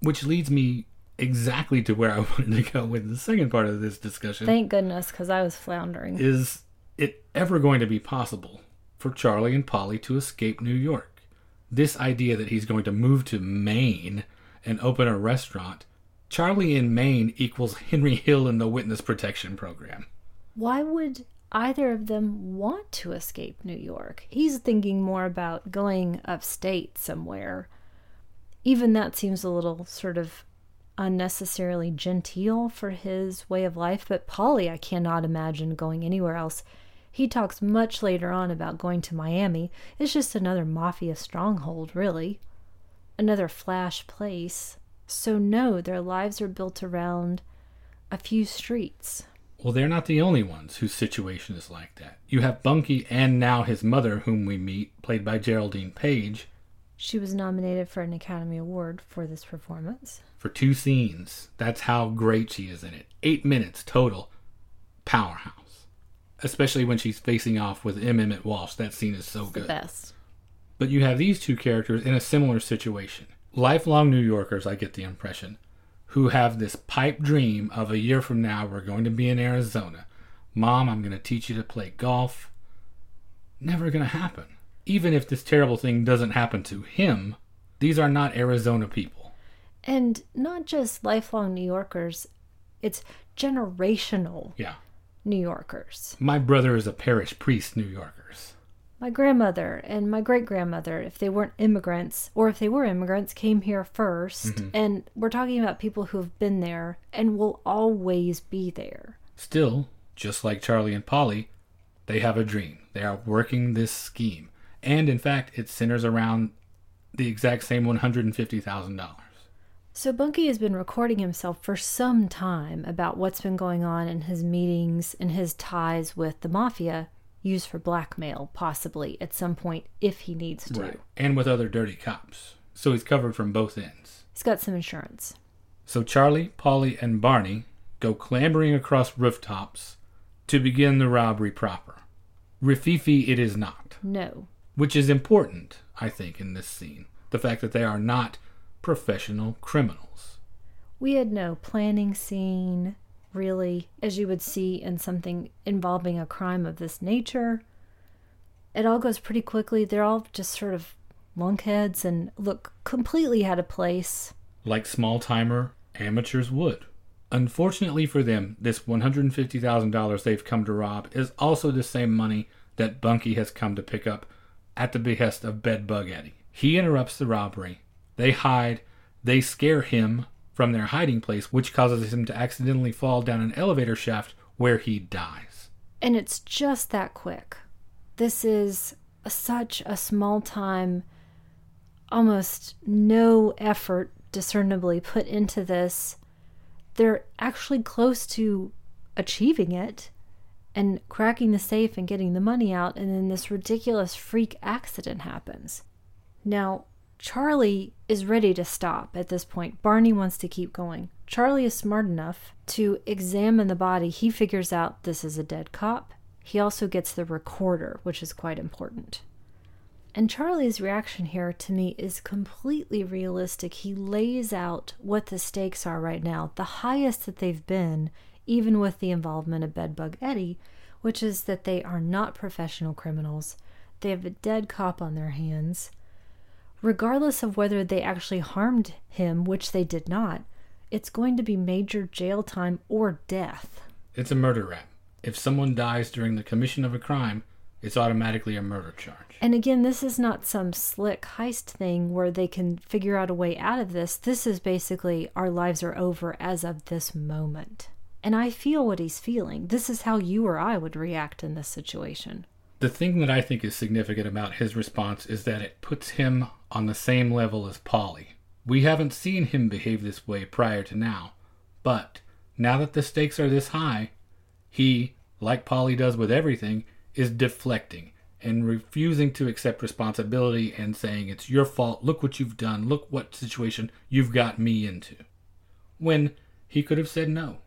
Which leads me exactly to where I [laughs] wanted to go with the second part of this discussion. Thank goodness, because I was floundering. is it ever going to be possible for Charlie and Polly to escape New York? This idea that he's going to move to Maine and open a restaurant, Charlie in Maine equals Henry Hill in the witness protection program. Why would either of them want to escape New York? He's thinking more about going upstate somewhere. Even that seems a little sort of unnecessarily genteel for his way of life, but Polly, I cannot imagine going anywhere else. He talks much later on about going to Miami. It's just another mafia stronghold, really. Another flash place. So, no, their lives are built around a few streets. Well, they're not the only ones whose situation is like that. You have Bunky and now his mother, whom we meet, played by Geraldine Page, She was nominated for an Academy Award for this performance. for two scenes. That's how great she is in it. Eight minutes total. Powerhouse. Especially when she's facing off with M. Emmet Walsh. That scene is so The good. best. But you have these two characters in a similar situation. Lifelong New Yorkers, I get the impression, who have this pipe dream of a year from now we're going to be in Arizona. Mom, I'm going to teach you to play golf. Never going to happen. Even if this terrible thing doesn't happen to him, these are not Arizona people. And not just lifelong New Yorkers, it's generational Yeah. New Yorkers. My brother is a parish priest, New Yorkers. My grandmother and my great grandmother, if they weren't immigrants, or if they were immigrants, came here 1st mm-hmm. And we're talking about people who have been there and will always be there. Still, just like Charlie and Polly, they have a dream. They are working this scheme. And in fact, it centers around the exact same $150,000. So Bunky has been recording himself for some time about what's been going on in his meetings and his ties with the mafia, used for blackmail, possibly at some point if he needs to. Right. And with other dirty cops. So he's covered from both ends. He's got some insurance. So Charlie, Polly, and Barney go clambering across rooftops to begin the robbery proper. Rififi it is not. No. Which is important, I think, in this scene. The fact that they are not professional criminals. We had no planning scene, really, as you would see in something involving a crime of this nature. It all goes pretty quickly. They're all just sort of lunkheads and look completely out of place. Like small timer amateurs would. Unfortunately for them, this $150,000 they've come to rob is also the same money that Bunky has come to pick up at the behest of Bedbug Eddie. He interrupts the robbery. They hide. They scare him from their hiding place, which causes him to accidentally fall down an elevator shaft where he dies. And it's just that quick. This is a, such a small time, almost no effort discernibly put into this. They're actually close to achieving it and cracking the safe and getting the money out, and then this ridiculous freak accident happens. Now, Charlie is ready to stop at this point. Barney wants to keep going. Charlie is smart enough to examine the body. He figures out this is a dead cop. He also gets the recorder, which is quite important. And Charlie's reaction here to me is completely realistic. He lays out what the stakes are right now, the highest that they've been, even with the involvement of Bedbug Eddie, which is that they are not professional criminals. They have a dead cop on their hands. Regardless of whether they actually harmed him, which they did not, it's going to be major jail time or death. It's a murder rap. If someone dies during the commission of a crime, it's automatically a murder charge. And again, this is not some slick heist thing where they can figure out a way out of this. This is basically our lives are over as of this moment. And I feel what he's feeling. This is how you or I would react in this situation. The thing that I think is significant about his response is that it puts him on the same level as Polly. We haven't seen him behave this way prior to now, but now that the stakes are this high, he, like Polly does with everything, is deflecting and refusing to accept responsibility and saying, It's your fault. Look what you've done. Look what situation you've got me into. When he could have said no.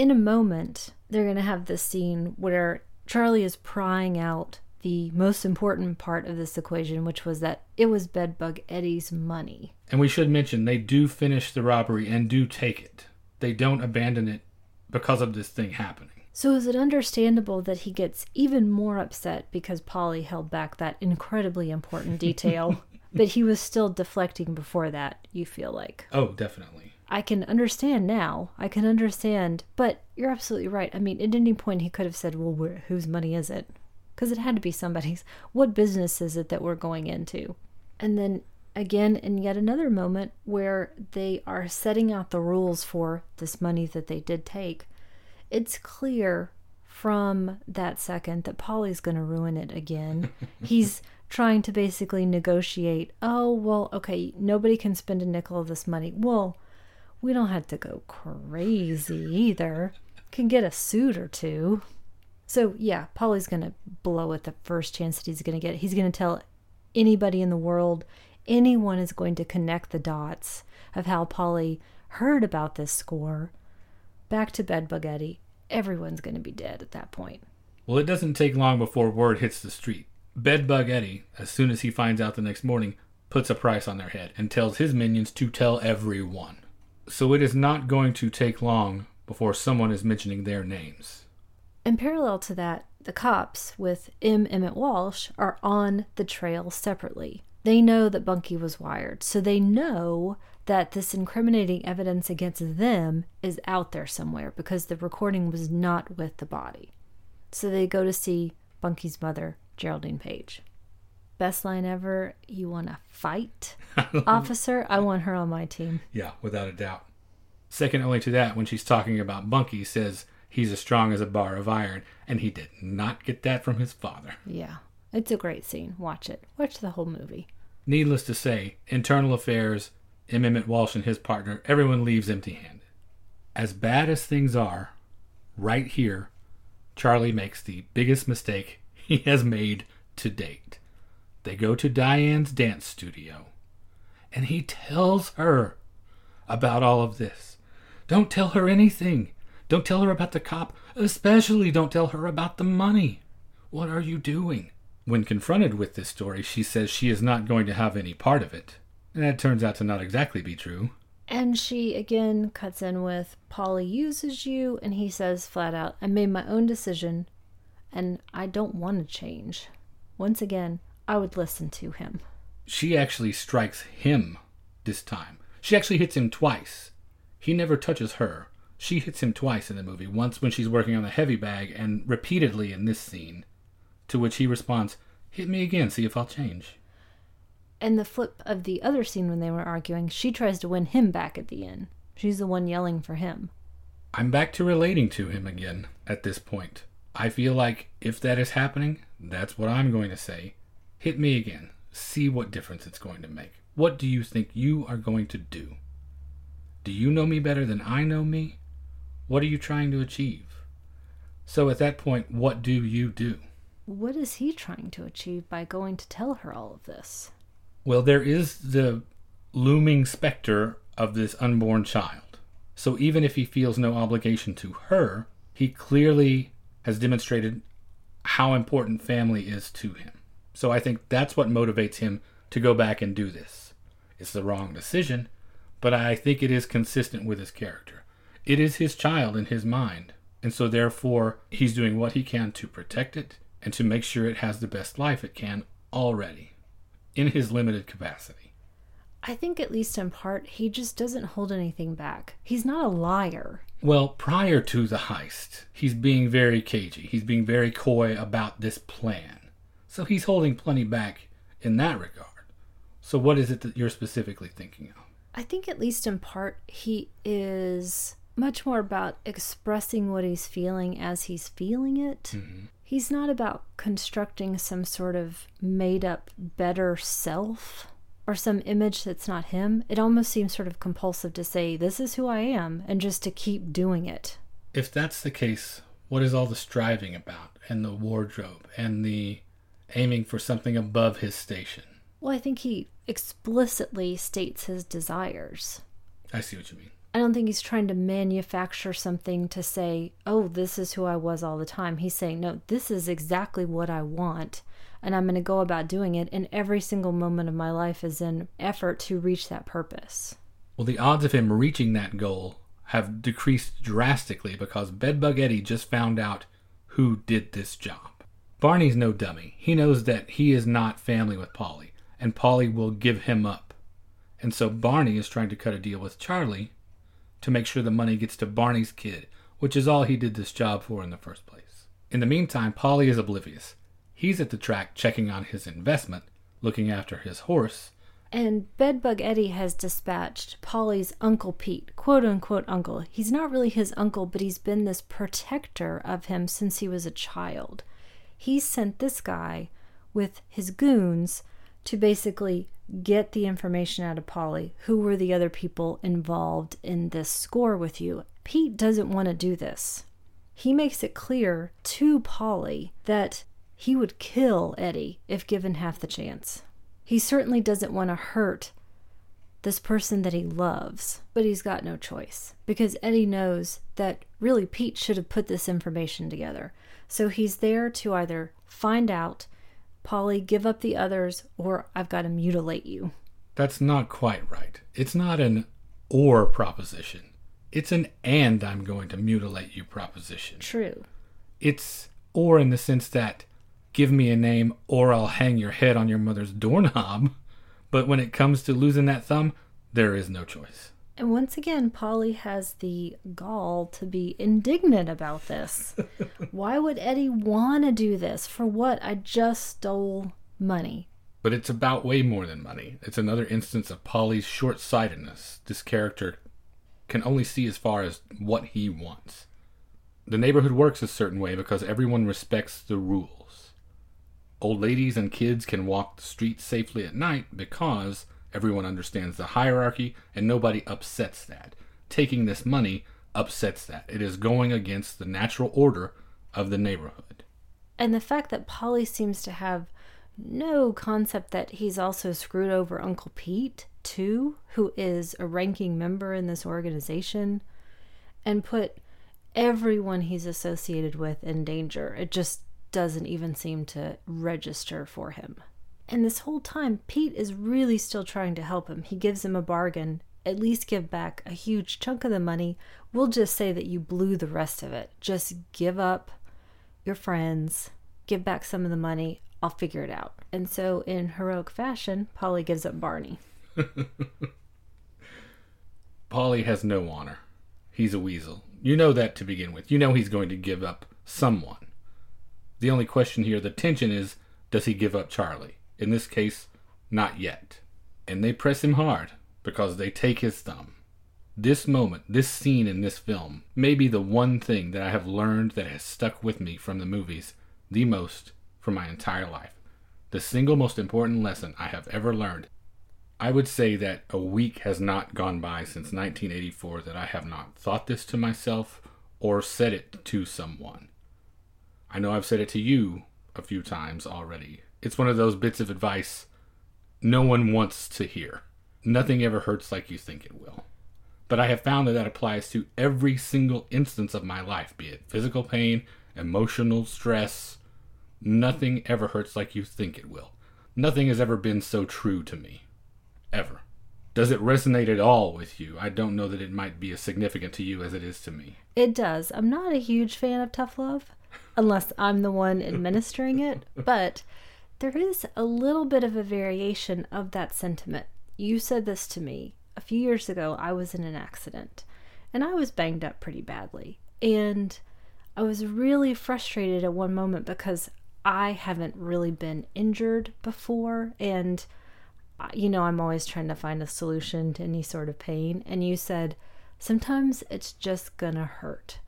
In a moment, they're going to have this scene where Charlie is prying out the most important part of this equation, which was that it was Bedbug Eddie's money. And we should mention they do finish the robbery and do take it. They don't abandon it because of this thing happening. So is it understandable that he gets even more upset because Polly held back that incredibly important detail, [laughs] but he was still deflecting before that, you feel like? Oh, definitely. I can understand now. I can understand, but you're absolutely right. I mean, at any point he could have said, "Well, where, whose money is it?" Because it had to be somebody's. [laughs] What business is it that we're going into? And then again, in yet another moment where they are setting out the rules for this money that they did take, it's clear from that second that Polly's going to ruin it again. [laughs] He's trying to basically negotiate. Oh, well, okay, nobody can spend a nickel of this money. Well, we don't have to go crazy either. Can get a suit or two. So, yeah, Polly's to blow it the first chance that he's to get. He's to tell anybody in the world, anyone is going to connect the dots of how Polly heard about this score. Back to Bedbug Eddie. Everyone's to be dead at that point. Well, it doesn't take long before word hits the street. Bedbug Eddie, as soon as he finds out the next morning, puts a price on their head and tells his minions to tell everyone. So it is not going to take long before someone is mentioning their names. In parallel to that, the cops with M. Emmet Walsh are on the trail separately. They know that Bunky was wired, so they know that this incriminating evidence against them is out there somewhere because the recording was not with the body. So they go to see Bunky's mother, Geraldine Page. Best line ever. You want to fight, [laughs] officer? I want her on my team. Yeah, without a doubt. Second only to that, when she's talking about Bunky, says he's as strong as a bar of iron, and he did not get that from his father. Yeah, it's a great scene. Watch it. Watch the whole movie. Needless to say, internal affairs M. Emmet Walsh and his partner, everyone leaves empty handed. As bad as things are, right here, Charlie makes the biggest mistake he has made to date. They go to Diane's dance studio, and he tells her about all of this. Don't tell her anything. Don't tell her about the cop. Especially don't tell her about the money. What are you doing? When confronted with this story, she says she is not going to have any part of it. And that turns out to not exactly be true. And she again cuts in with Polly uses you, and he says flat out, I made my own decision, and I don't want to change. Once again, I would listen to him. She actually strikes him this time. She actually hits him twice. He never touches her. She hits him twice in the movie, once when she's working on the heavy bag, and repeatedly in this scene. To which he responds, Hit me again, see if I'll change. And the flip of the other scene when they were arguing, she tries to win him back at the end. She's the one yelling for him. I'm back to relating to him again at this point. I feel like if that is happening, that's what I'm going to say. Hit me again. See what difference it's going to make. What do you think you are going to do? Do you know me better than I know me? What are you trying to achieve? So at that point, what do you do? What is he trying to achieve by going to tell her all of this? Well, there is the looming specter of this unborn child. So even if he feels no obligation to her, he clearly has demonstrated how important family is to him. So I think that's what motivates him to go back and do this. It's the wrong decision, but I think it is consistent with his character. It is his child in his mind, and so therefore he's doing what he can to protect it and to make sure it has the best life it can already in his limited capacity. I think, at least in part, he just doesn't hold anything back. He's not a liar. Well, prior to the heist, he's being very cagey. He's being very coy about this plan. So he's holding plenty back in that regard. So, what is it that you're specifically thinking of? I think, at least in part, he is much more about expressing what he's feeling as he's feeling it. Mm-hmm. He's not about constructing some sort of made up better self or some image that's not him. It almost seems sort of compulsive to say, This is who I am, and just to keep doing it. If that's the case, what is all the striving about, and the wardrobe, and the aiming for something above his station? Well, I think he explicitly states his desires. I see what you mean. I don't think he's trying to manufacture something to say, oh, this is who I was all the time. He's saying, no, this is exactly what I want. And I'm going to go about doing it. And every single moment of my life is in effort to reach that purpose. Well, the odds of him reaching that goal have decreased drastically because Bedbug Eddie just found out who did this job. Barney's no dummy. He knows that he is not family with Polly, and Polly will give him up. And so Barney is trying to cut a deal with Charlie to make sure the money gets to Barney's kid, which is all he did this job for in the first place. In the meantime, Polly is oblivious. He's at the track checking on his investment, looking after his horse. And Bedbug Eddie has dispatched Polly's Uncle Pete, quote unquote uncle. He's not really his uncle, but he's been this protector of him since he was a child. He sent this guy with his goons to basically get the information out of Polly. Who were the other people involved in this score with you? Pete doesn't want to do this. He makes it clear to Polly that he would kill Eddie if given half the chance. He certainly doesn't want to hurt this person that he loves, but he's got no choice because Eddie knows that really Pete should have put this information together. So he's there to either find out Polly, give up the others, or I've got to mutilate you. That's not quite right. It's not an or proposition. It's an and I'm going to mutilate you proposition. True. It's or in the sense that give me a name or I'll hang your head on your mother's doorknob. But when it comes to losing that thumb, there is no choice. And once again, Polly has the gall to be indignant about this. [laughs] Why would Eddie want to do this? For what? I just stole money. But it's about way more than money. It's another instance of Polly's short sightedness. This character can only see as far as what he wants. The neighborhood works a certain way because everyone respects the rules. Old ladies and kids can walk the streets safely at night because Everyone understands the hierarchy, and nobody upsets that. Taking this money upsets that. It is going against the natural order of the neighborhood. And the fact that Polly seems to have no concept that he's also screwed over Uncle Pete, too, who is a ranking member in this organization, and put everyone he's associated with in danger. It just doesn't even seem to register for him. And this whole time, Pete is really still trying to help him. He gives him a bargain, at least give back a huge chunk of the money. We'll just say that you blew the rest of it. Just give up your friends, give back some of the money. I'll figure it out. And so, in heroic fashion, Polly gives up Barney. [laughs] Polly has no honor. He's a weasel. You know that to begin with. You know he's going to give up someone. The only question here, the tension is does he give up Charlie? In this case, not yet. And they press him hard because they take his thumb. This moment, this scene in this film, may be the one thing that I have learned that has stuck with me from the movies the most for my entire life. The single most important lesson I have ever learned. I would say that a week has not gone by since 1984 that I have not thought this to myself or said it to someone. I know I've said it to you a few times already, it's one of those bits of advice no one wants to hear. Nothing ever hurts like you think it will. But I have found that that applies to every single instance of my life, be it physical pain, emotional stress. Nothing ever hurts like you think it will. Nothing has ever been so true to me. Ever. Does it resonate at all with you? I don't know that it might be as significant to you as it is to me. It does. I'm not a huge fan of tough love, unless I'm the one administering it, but there is a little bit of a variation of that sentiment. You said this to me a few years ago. I was in an accident and I was banged up pretty badly. And I was really frustrated at one moment because I haven't really been injured before. And, uh, you know, I'm always trying to find a solution to any sort of pain. And you said, sometimes it's just gonna hurt.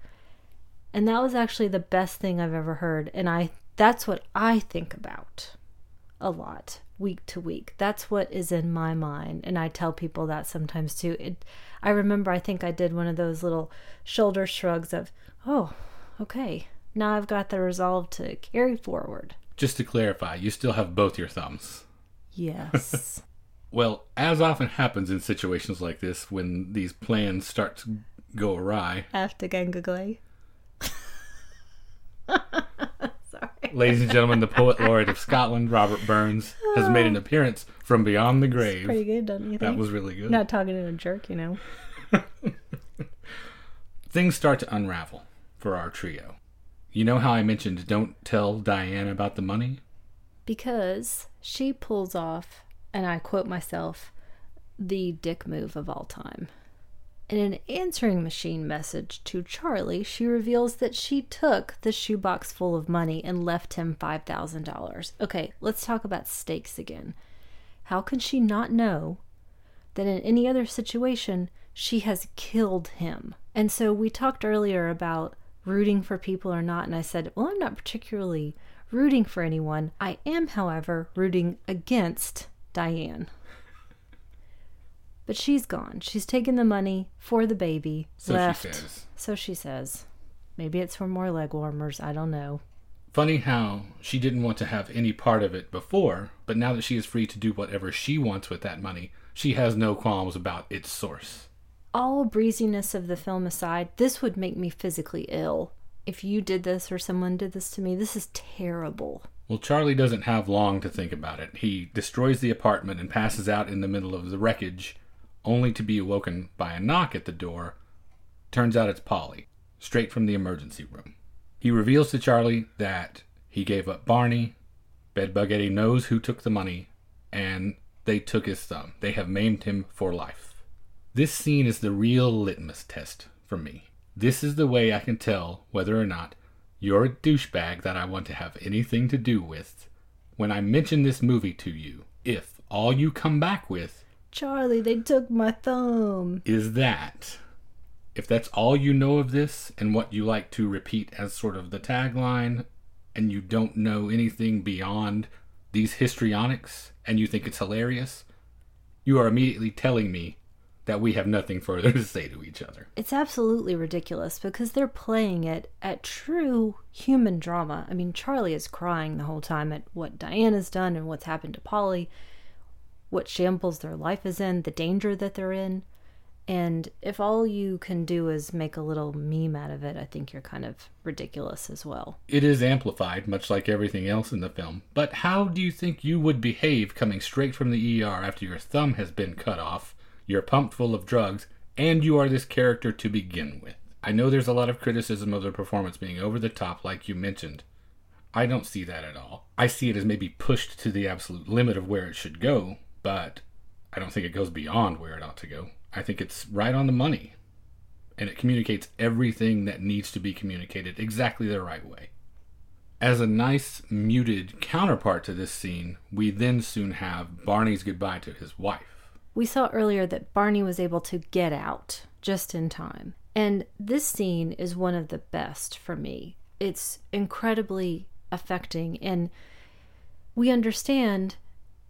And that was actually the best thing I've ever heard. And I that's what I think about a lot week to week. That's what is in my mind. And I tell people that sometimes too. It I remember I think I did one of those little shoulder shrugs of, oh, okay. Now I've got the resolve to carry forward. Just to clarify, you still have both your thumbs. Yes. [laughs] Well, as often happens in situations like this, when these plans start to go awry, After Gangaglay. [laughs] [laughs] Ladies and gentlemen, the poet laureate of Scotland, Robert Burns, has made an oh. appearance from beyond the grave. Pretty good, don't you think? That was really good. Not talking to a jerk, you know. [laughs] Things start to unravel for our trio. You know how I mentioned don't tell Diane about the money? Because she pulls off, and I quote myself, the dick move of all time. In an answering machine message to Charlie, she reveals that she took the shoebox full of money and left him $5,000. Okay, let's talk about stakes again. How can she not know that in any other situation she has killed him? And so we talked earlier about rooting for people or not, and I said, well, I'm not particularly rooting for anyone. I am, however, rooting against Diane. But she's gone. She's taken the money for the baby, So left. she says. So she says. Maybe it's for more leg warmers. I don't know. Funny how she didn't want to have any part of it before, but now that she is free to do whatever she wants with that money, she has no qualms about its source. All breeziness of the film aside, this would make me physically ill. If you did this or someone did this to me, this is terrible. Well, Charlie doesn't have long to think about it. He destroys the apartment and passes out in the middle of the wreckage, only to be awoken by a knock at the door. Turns out it's Polly, straight from the emergency room. He reveals to Charlie that he gave up Barney, Bedbug Eddie knows who took the money, and they took his thumb. They have maimed him for life. This scene is the real litmus test for me. This is the way I can tell whether or not you're a douchebag that I want to have anything to do with when I mention this movie to you. If all you come back with Charlie, they took my thumb. is that, if that's all you know of this and what you like to repeat as sort of the tagline, and you don't know anything beyond these histrionics and you think it's hilarious, you are immediately telling me that we have nothing further to say to each other. It's absolutely ridiculous because they're playing it at true human drama. I mean, Charlie is crying the whole time at what Diana's done and what's happened to Polly, what shambles their life is in, the danger that they're in. And if all you can do is make a little meme out of it, I think you're kind of ridiculous as well. It is amplified, much like everything else in the film. But how do you think you would behave coming straight from the ER after your thumb has been cut off, you're pumped full of drugs, and you are this character to begin with? I know there's a lot of criticism of the performance being over the top, like you mentioned. I don't see that at all. I see it as maybe pushed to the absolute limit of where it should go, but I don't think it goes beyond where it ought to go. I think it's right on the money. And it communicates everything that needs to be communicated exactly the right way. As a nice, muted counterpart to this scene, we then soon have Barney's goodbye to his wife. We saw earlier that Barney was able to get out just in time. And this scene is one of the best for me. It's incredibly affecting, and we understand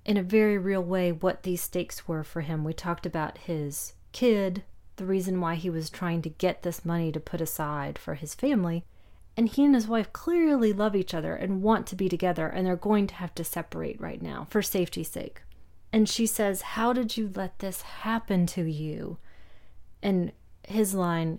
in a very real way what these stakes were for him. We talked about his kid, the reason why he was trying to get this money to put aside for his family. And he and his wife clearly love each other and want to be together, and they're going to have to separate right now for safety's sake. And she says, How did you let this happen to you? And his line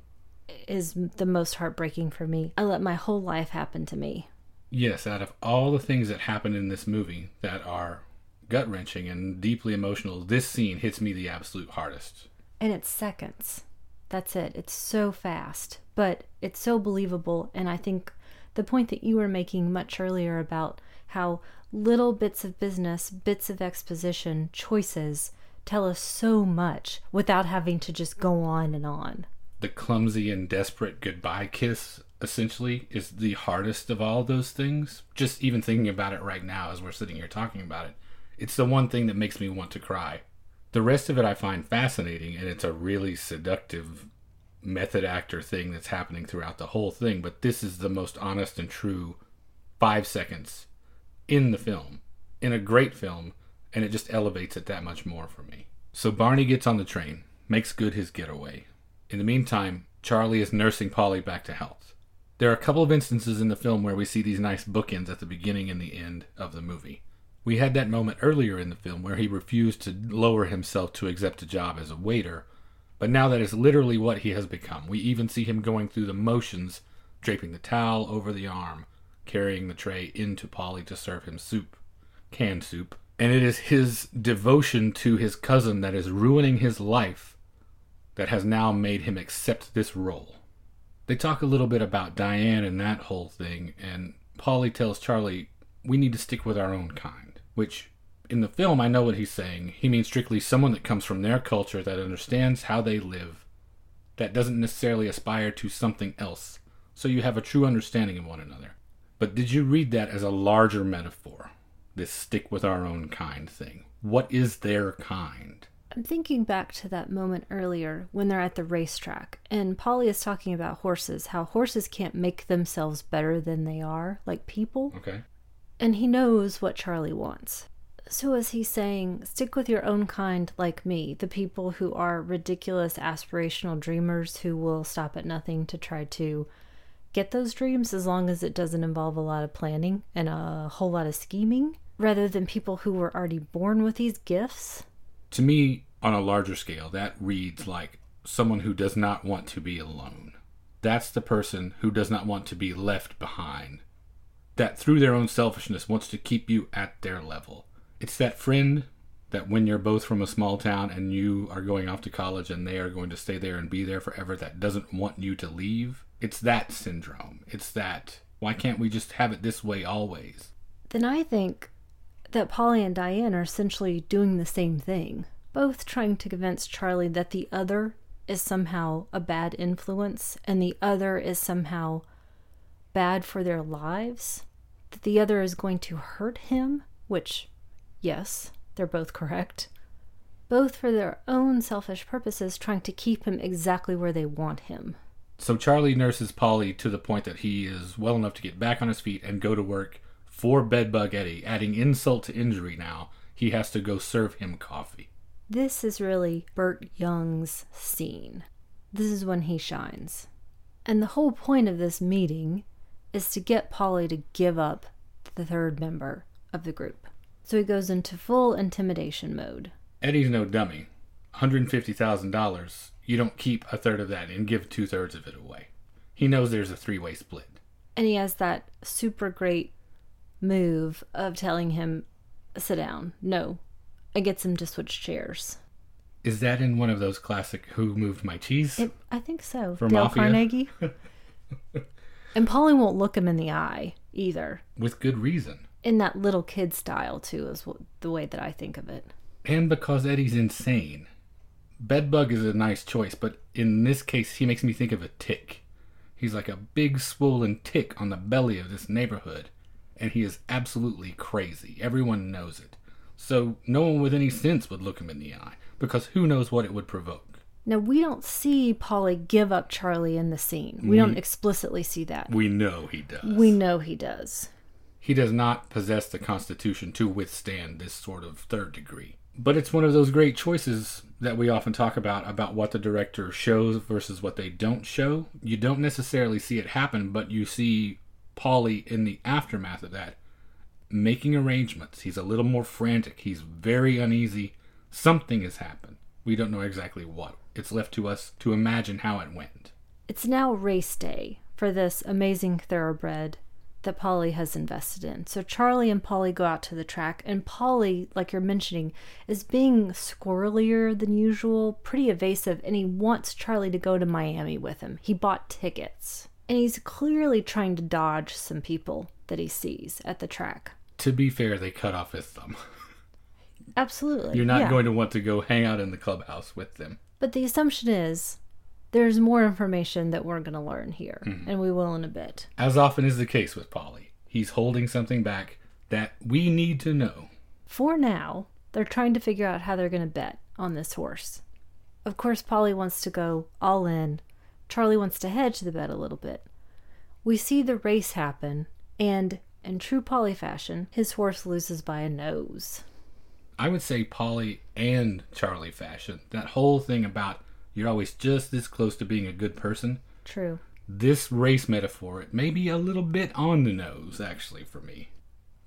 is the most heartbreaking for me. I let my whole life happen to me. Yes, out of all the things that happen in this movie that are gut wrenching and deeply emotional, this scene hits me the absolute hardest. And it's seconds. That's it. It's so fast, but it's so believable. And I think the point that you were making much earlier about how little bits of business, bits of exposition, choices tell us so much without having to just go on and on. The clumsy and desperate goodbye kiss essentially is the hardest of all those things. Just even thinking about it right now as we're sitting here talking about it, it's the one thing that makes me want to cry. The rest of it I find fascinating, and it's a really seductive method actor thing that's happening throughout the whole thing. But this is the most honest and true five seconds in the film, in a great film, and it just elevates it that much more for me. So Barney gets on the train, makes good his getaway. In the meantime, Charlie is nursing Polly back to health. There are a couple of instances in the film where we see these nice bookends at the beginning and the end of the movie. We had that moment earlier in the film where he refused to lower himself to accept a job as a waiter, but now that is literally what he has become. We even see him going through the motions, draping the towel over the arm, carrying the tray into Polly to serve him soup, canned soup. And it is his devotion to his cousin that is ruining his life that has now made him accept this role. They talk a little bit about Diane and that whole thing, and Polly tells Charlie, we need to stick with our own kind, which in the film, I know what he's saying. He means strictly someone that comes from their culture that understands how they live, that doesn't necessarily aspire to something else, so you have a true understanding of one another. But did you read that as a larger metaphor? This stick with our own kind thing. What is their kind? I'm thinking back to that moment earlier when they're at the racetrack, and Polly is talking about horses, how horses can't make themselves better than they are, like people. Okay. And he knows what Charlie wants. So is he saying, stick with your own kind like me, the people who are ridiculous aspirational dreamers who will stop at nothing to try to get those dreams as long as it doesn't involve a lot of planning and a whole lot of scheming, rather than people who were already born with these gifts? To me, on a larger scale, that reads like someone who does not want to be alone. That's the person who does not want to be left behind. That through their own selfishness wants to keep you at their level. It's that friend that when you're both from a small town and you are going off to college and they are going to stay there and be there forever that doesn't want you to leave. It's that syndrome. It's that why can't we just have it this way always? Then I think that Polly and Diane are essentially doing the same thing, both trying to convince Charlie that the other is somehow a bad influence and the other is somehow bad for their lives, that the other is going to hurt him, which Yes, they're both correct. Both for their own selfish purposes, trying to keep him exactly where they want him. So Charlie nurses Polly to the point that he is well enough to get back on his feet and go to work for Bedbug Eddie, adding insult to injury now. He has to go serve him coffee. This is really Burt Young's scene. This is when he shines. And the whole point of this meeting is to get Polly to give up the third member of the group. So he goes into full intimidation mode. Eddie's no dummy. $150,000, you don't keep a third of that and give two thirds of it away. He knows there's a three way split. And he has that super great move of telling him, sit down. No. It gets him to switch chairs. Is that in one of those classic Who Moved My Cheese? It, I think so. From Dale Mafia? Carnegie. [laughs] and Polly won't look him in the eye either. With good reason. In that little kid style, too, is what, the way that I think of it. And because Eddie's insane. Bedbug is a nice choice, but in this case, he makes me think of a tick. He's like a big swollen tick on the belly of this neighborhood, and he is absolutely crazy. Everyone knows it. So no one with any sense would look him in the eye, because who knows what it would provoke. Now, we don't see Polly give up Charlie in the scene. We don't mm-hmm. explicitly see that. We know he does. We know he does. he does not possess the constitution to withstand this sort of third degree. But it's one of those great choices that we often talk about about what the director shows versus what they don't show. You don't necessarily see it happen, but you see Polly in the aftermath of that making arrangements. He's a little more frantic. He's very uneasy. Something has happened. We don't know exactly what. It's left to us to imagine how it went. It's now race day for this amazing thoroughbred that Polly has invested in. So Charlie and Polly go out to the track, and Polly, like you're mentioning, is being squirrelier than usual, pretty evasive, and he wants Charlie to go to Miami with him. He bought tickets. And he's clearly trying to dodge some people that he sees at the track. To be fair, they cut off his thumb. [laughs] Absolutely. You're not yeah. going to want to go hang out in the clubhouse with them. But the assumption is there's more information that we're going to learn here, mm-hmm. and we will in a bit. As often is the case with Paulie, he's holding something back that we need to know. For now, they're trying to figure out how they're going to bet on this horse. Of course, Paulie wants to go all in. Charlie wants to hedge the bet a little bit. We see the race happen, and in true Paulie fashion, his horse loses by a nose. I would say Paulie and Charlie fashion. That whole thing about you're always just this close to being a good person. True. This race metaphor, it may be a little bit on the nose, actually, for me.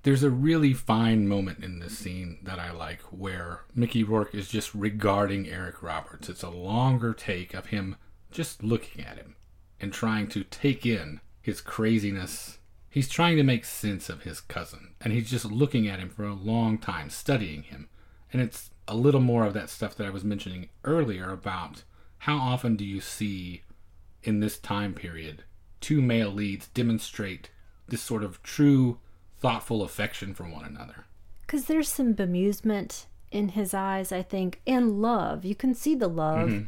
There's a really fine moment in this scene that I like where Mickey Rourke is just regarding Eric Roberts. It's a longer take of him just looking at him and trying to take in his craziness. He's trying to make sense of his cousin, and he's just looking at him for a long time, studying him. And it's a little more of that stuff that I was mentioning earlier about how often do you see in this time period two male leads demonstrate this sort of true, thoughtful affection for one another. Because there's some bemusement in his eyes, I think, and love. You can see the love. Mm-hmm.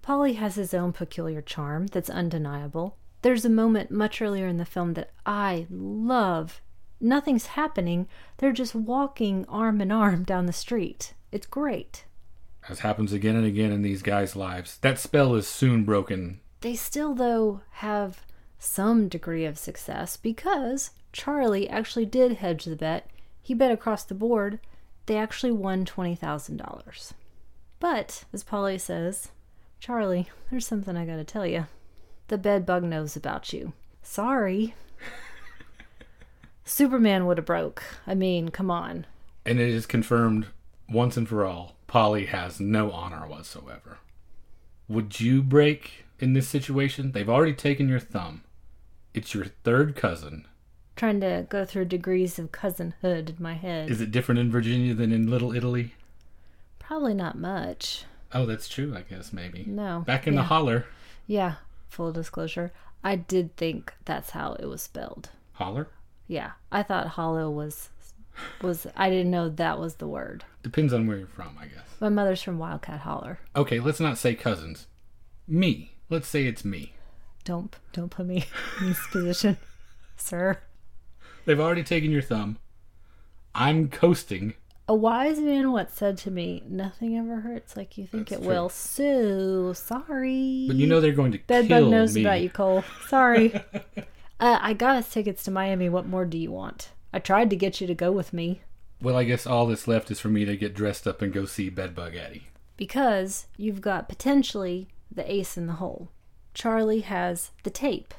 Paulie has his own peculiar charm that's undeniable. There's a moment much earlier in the film that I love. Nothing's happening. They're just walking arm in arm down the street. It's great. As happens again and again in these guys' lives, that spell is soon broken. They still, though, have some degree of success because Charlie actually did hedge the bet. He bet across the board. They actually won $20,000. But, as Paulie says, Charlie, there's something I gotta tell you. The Bedbug knows about you. Sorry. [laughs] Superman would have broke. I mean, come on. And it is confirmed once and for all Paulie has no honor whatsoever. Would you break in this situation? They've already taken your thumb. It's your third cousin. Trying to go through degrees of cousinhood in my head. Is it different in Virginia than in Little Italy? Probably not much. Oh, that's true, I guess, maybe. No. Back in Yeah. the holler. Yeah, full disclosure. I did think that's how it was spelled. Holler? Yeah, I thought hollow was was I didn't know that was the word. Depends on where you're from, I guess. My mother's from Wildcat Holler. Okay, let's not say cousins. Me. Let's say it's me. Don't don't put me in this position, [laughs] sir. They've already taken your thumb. I'm coasting. A wise man once said to me, "Nothing ever hurts like you think That's it true. will." So sorry. But you know they're going to Bedbug kill knows me. about you, Cole. Sorry. [laughs] uh, I got us tickets to Miami. What more do you want? I tried to get you to go with me. Well, I guess all that's left is for me to get dressed up and go see Bedbug Eddie. because you've got potentially the ace in the hole. Charlie has the tape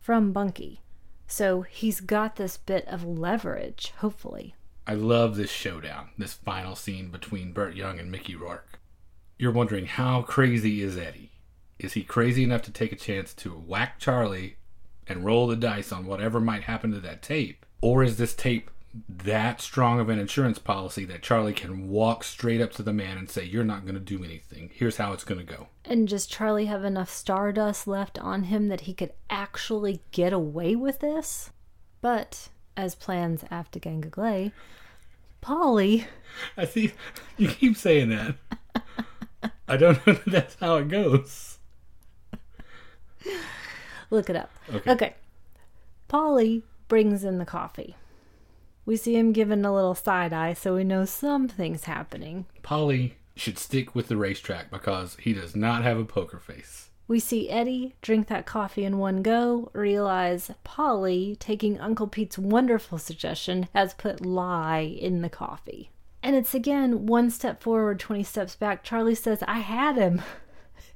from Bunky. So he's got this bit of leverage, hopefully. I love this showdown, this final scene between Burt Young and Mickey Rourke. You're wondering how crazy is Eddie? Is he crazy enough to take a chance to whack Charlie and roll the dice on whatever might happen to that tape? Or is this tape that strong of an insurance policy that Charlie can walk straight up to the man and say, You're not going to do anything. Here's how it's going to go? And does Charlie have enough stardust left on him that he could actually get away with this? But, as plans after Gangaglay, Paulie I see you keep saying that. I don't know that that's how it goes. Look it up. Okay. Okay. Paulie brings in the coffee. We see him giving a little side eye, so we know something's happening. Paulie should stick with the racetrack because he does not have a poker face. We see Eddie drink that coffee in one go, realize Paulie, taking Uncle Pete's wonderful suggestion, has put lye in the coffee. And it's again one step forward, 20 steps back. Charlie says, I had him. [laughs]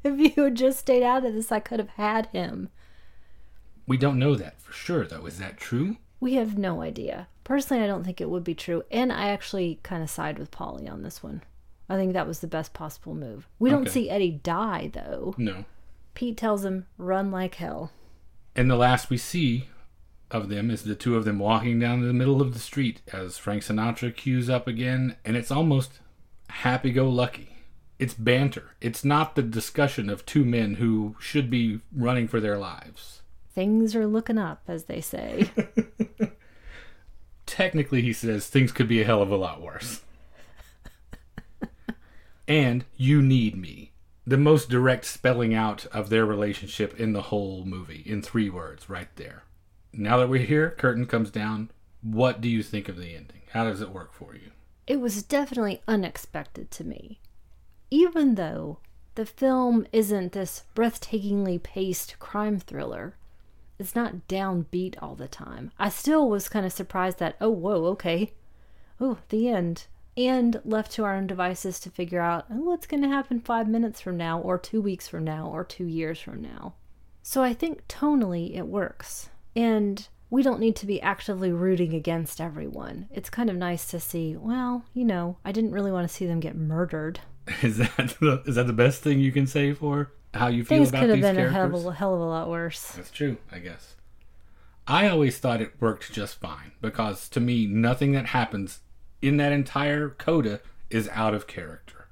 If you had just stayed out of this, I could have had him. We don't know that for sure, though. Is that true? We have no idea. Personally, I don't think it would be true. And I actually kind of side with Paulie on this one. I think that was the best possible move. We don't see Eddie die, though. No. Pete tells him, run like hell. And the last we see of them is the two of them walking down the middle of the street as Frank Sinatra cues up again, and it's almost happy go lucky. It's banter. It's not the discussion of two men who should be running for their lives. Things are looking up, as they say. [laughs] Technically, he says things could be a hell of a lot worse. [laughs] and you need me. The most direct spelling out of their relationship in the whole movie in three words, right there. Now that we're here, curtain comes down. What do you think of the ending? How does it work for you? it was definitely unexpected to me. Even though the film isn't this breathtakingly paced crime thriller, it's not downbeat all the time. I still was kind of surprised that, oh, whoa, okay. Oh, the end. And left to our own devices to figure out oh, what's going to happen five minutes from now, or two weeks from now, or two years from now. So I think tonally it works. And we don't need to be actively rooting against everyone. It's kind of nice to see, well, you know, I didn't really want to see them get murdered. [laughs] Is that the, is that the best thing you can say for how you feel Things about could have these been a characters? hell, of a hell of a lot worse. That's true, I guess. I always thought it worked just fine because to me, nothing that happens in that entire coda is out of character.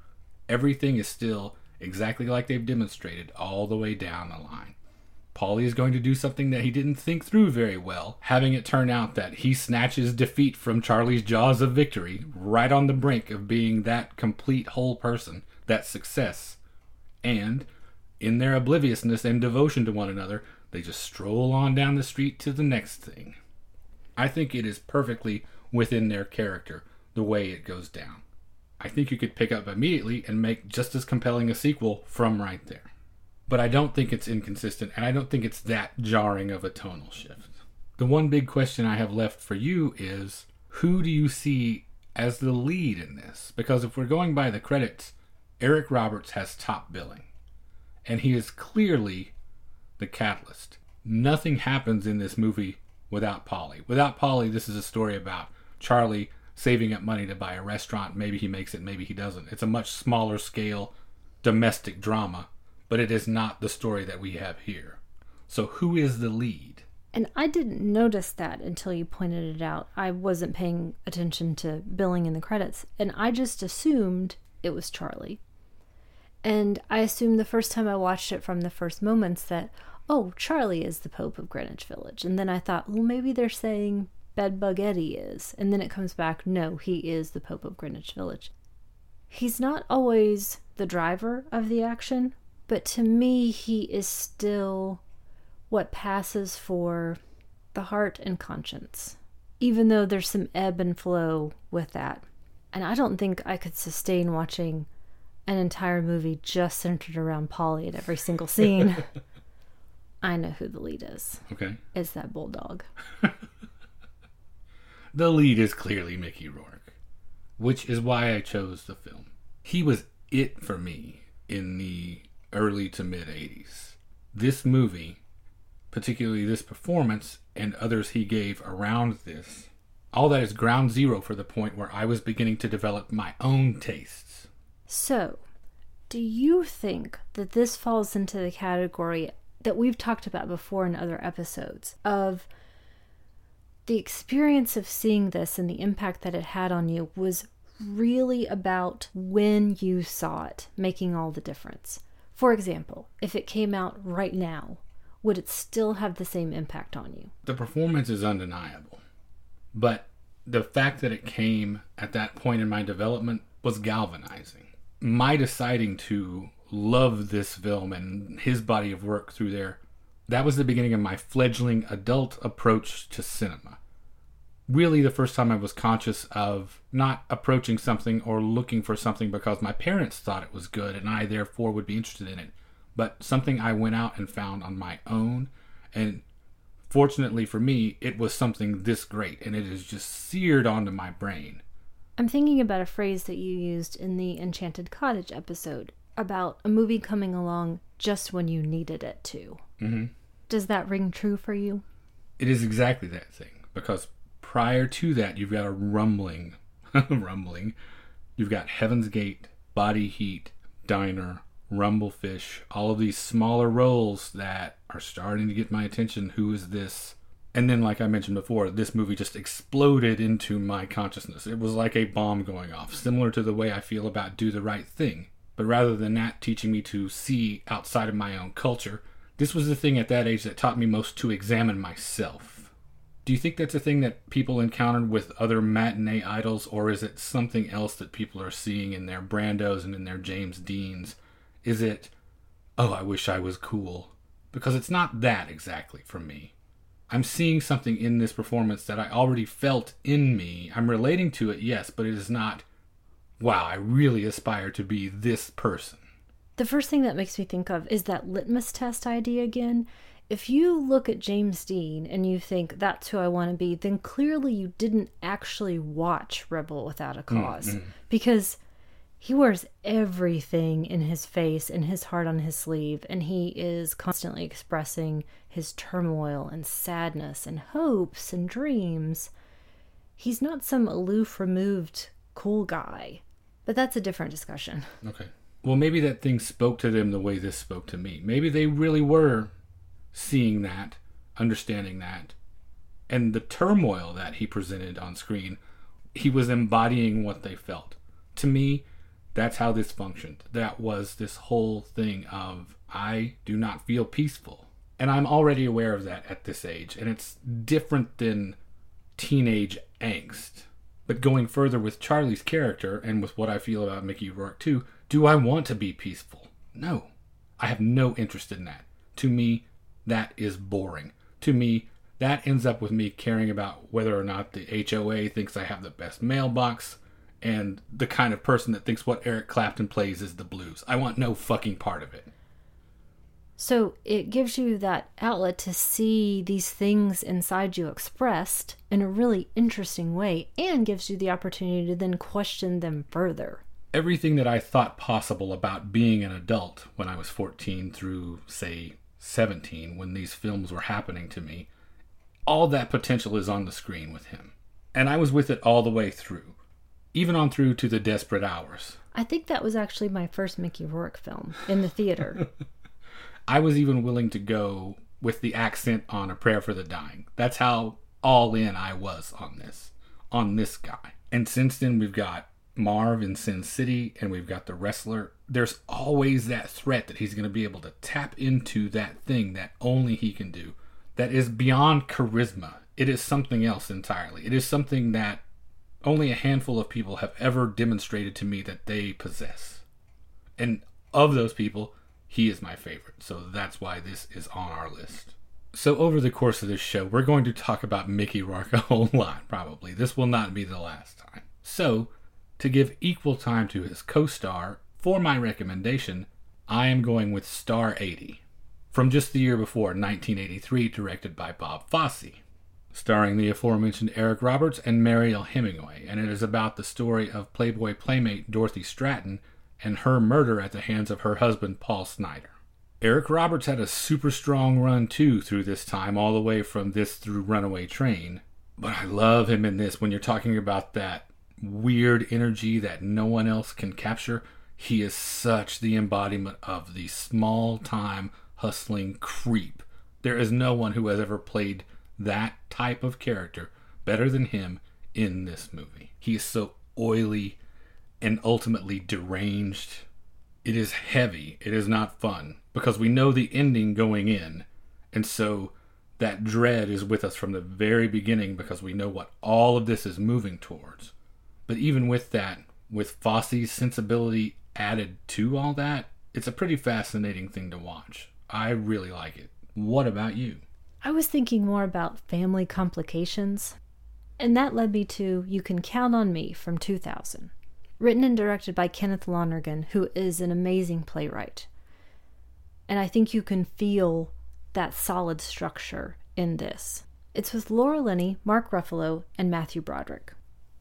Everything is still exactly like they've demonstrated all the way down the line. Paulie is going to do something that he didn't think through very well, having it turn out that he snatches defeat from Charlie's jaws of victory right on the brink of being that complete whole person, that success. And in their obliviousness and devotion to one another, they just stroll on down the street to the next thing. I think it is perfectly within their character the way it goes down. I think you could pick up immediately and make just as compelling a sequel from right there. But I don't think it's inconsistent, and I don't think it's that jarring of a tonal shift. The one big question I have left for you is who do you see as the lead in this? Because if we're going by the credits, Eric Roberts has top billing and he is clearly the catalyst. Nothing happens in this movie without Paulie. Without Paulie, this is a story about Charlie saving up money to buy a restaurant. Maybe he makes it, maybe he doesn't. It's a much smaller scale domestic drama, but it is not the story that we have here. So, who is the lead? And I didn't notice that until you pointed it out. I wasn't paying attention to billing in the credits, and I just assumed it was Charlie. And I assumed the first time I watched it from the first moments that, oh, Charlie is the Pope of Greenwich Village. And then I thought, well, maybe they're saying Bedbug Eddie is. And then it comes back, no, he is the Pope of Greenwich Village. He's not always the driver of the action, but to me, he is still what passes for the heart and conscience, even though there's some ebb and flow with that. And I don't think I could sustain watching an entire movie just centered around Paulie at every single scene. [laughs] I know who the lead is. Okay. It's that bulldog. [laughs] The lead is clearly Mickey Rourke, which is why I chose the film. He was it for me in the early to mid 80s. This movie, particularly this performance and others he gave around this, all that is ground zero for the point where I was beginning to develop my own tastes. So, do you think that this falls into the category that we've talked about before in other episodes of the experience of seeing this and the impact that it had on you was really about when you saw it making all the difference? For example, if it came out right now, would it still have the same impact on you? The performance is undeniable, but the fact that it came at that point in my development was galvanizing. My deciding to love this film and his body of work through there, that was the beginning of my fledgling adult approach to cinema. Really, the first time I was conscious of not approaching something or looking for something because my parents thought it was good and I therefore would be interested in it, but something I went out and found on my own. And fortunately for me, it was something this great and it is just seared onto my brain. I'm thinking about a phrase that you used in the Enchanted Cottage episode about a movie coming along just when you needed it to. hmm Does that ring true for you? It is exactly that thing because prior to that, you've got a rumbling, [laughs] rumbling. You've got Heaven's Gate, Body Heat, Diner, Rumble Fish, all of these smaller roles that are starting to get my attention. Who is this? And then, like I mentioned before, this movie just exploded into my consciousness. It was like a bomb going off, similar to the way I feel about Do the Right Thing. But rather than that teaching me to see outside of my own culture, this was the thing at that age that taught me most to examine myself. Do you think that's a thing that people encountered with other matinee idols, or is it something else that people are seeing in their Brandos and in their James Deans? Is it, oh, I wish I was cool? Because it's not that exactly for me. I'm seeing something in this performance that I already felt in me. I'm relating to it, yes, but it is not, wow, I really aspire to be this person. The first thing that makes me think of is that litmus test idea again. If you look at James Dean and you think that's who I want to be, then clearly you didn't actually watch Rebel Without a because Mm-hmm. Because he wears everything in his face and his heart on his sleeve, and he is constantly expressing his turmoil and sadness and hopes and dreams. He's not some aloof, removed, cool guy. But that's a different discussion. Okay. Well, maybe that thing spoke to them the way this spoke to me. Maybe they really were seeing that, understanding that, and the turmoil that he presented on screen, he was embodying what they felt. To me, that's how this functioned. That was this whole thing of I do not feel peaceful. And I'm already aware of that at this age, and it's different than teenage angst. But going further with Charlie's character and with what I feel about Mickey Rourke too, do I want to be peaceful? No. I have no interest in that. To me, that is boring. To me, that ends up with me caring about whether or not the HOA thinks I have the best mailbox and the kind of person that thinks what Eric Clapton plays is the blues. I want no fucking part of it. So it gives you that outlet to see these things inside you expressed in a really interesting way and gives you the opportunity to then question them further. Everything that I thought possible about being an adult when I was 14 through, say, 17, when these films were happening to me, all that potential is on the screen with him. And I was with it all the way through, even on through to the desperate hours. I think that was actually my first Mickey Rourke film in the theater. [laughs] I was even willing to go with the accent on A Prayer for the Dying. That's how all in I was on this, on this guy. And since then, we've got Marv in Sin City and we've got the wrestler. There's always that threat that he's going to be able to tap into that thing that only he can do, that is beyond charisma. It is something else entirely. It is something that only a handful of people have ever demonstrated to me that they possess. And of those people, he is my favorite. So that's why this is on our list. So over the course of this show, we're going to talk about Mickey Rourke a [laughs] whole lot, probably. This will not be the last time. So, to give equal time to his co-star, for my recommendation, I am going with Star 80, from just the year before, 1983, directed by Bob Fosse starring the aforementioned Eric Roberts and Mariel Hemingway, and it is about the story of Playboy playmate Dorothy Stratten and her murder at the hands of her husband Paul Snider. Eric Roberts had a super strong run too through this time, all the way from this through Runaway Train. But I love him in this when you're talking about that weird energy that no one else can capture. He is such the embodiment of the small time hustling creep. There is no one who has ever played that type of character better than him in this movie. He is so oily and ultimately deranged. It is heavy. It is not fun because we know the ending going in. And so that dread is with us from the very beginning because we know what all of this is moving towards. But even with that, with Fosse's sensibility added to all that, it's a pretty fascinating thing to watch. I really like it. What about you? I was thinking more about family complications, and that led me to You Can Count on Me from 2000. Written and directed by Kenneth Lonergan, who is an amazing playwright. And I think you can feel that solid structure in this. It's with Laura Linney, Mark Ruffalo, and Matthew Broderick.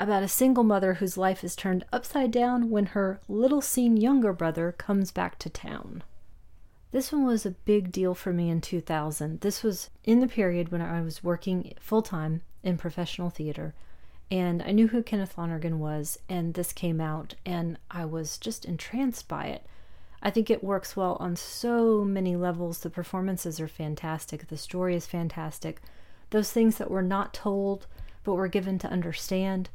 About a single mother whose life is turned upside down when her little seen younger brother comes back to town. This one was a big deal for me in 2000. This was in the period when I was working full time in professional theater. And I knew who Kenneth Lonergan was, and this came out, and I was just entranced by it. I think it works well on so many levels. The performances are fantastic, the story is fantastic. Those things that were not told but were given to understand,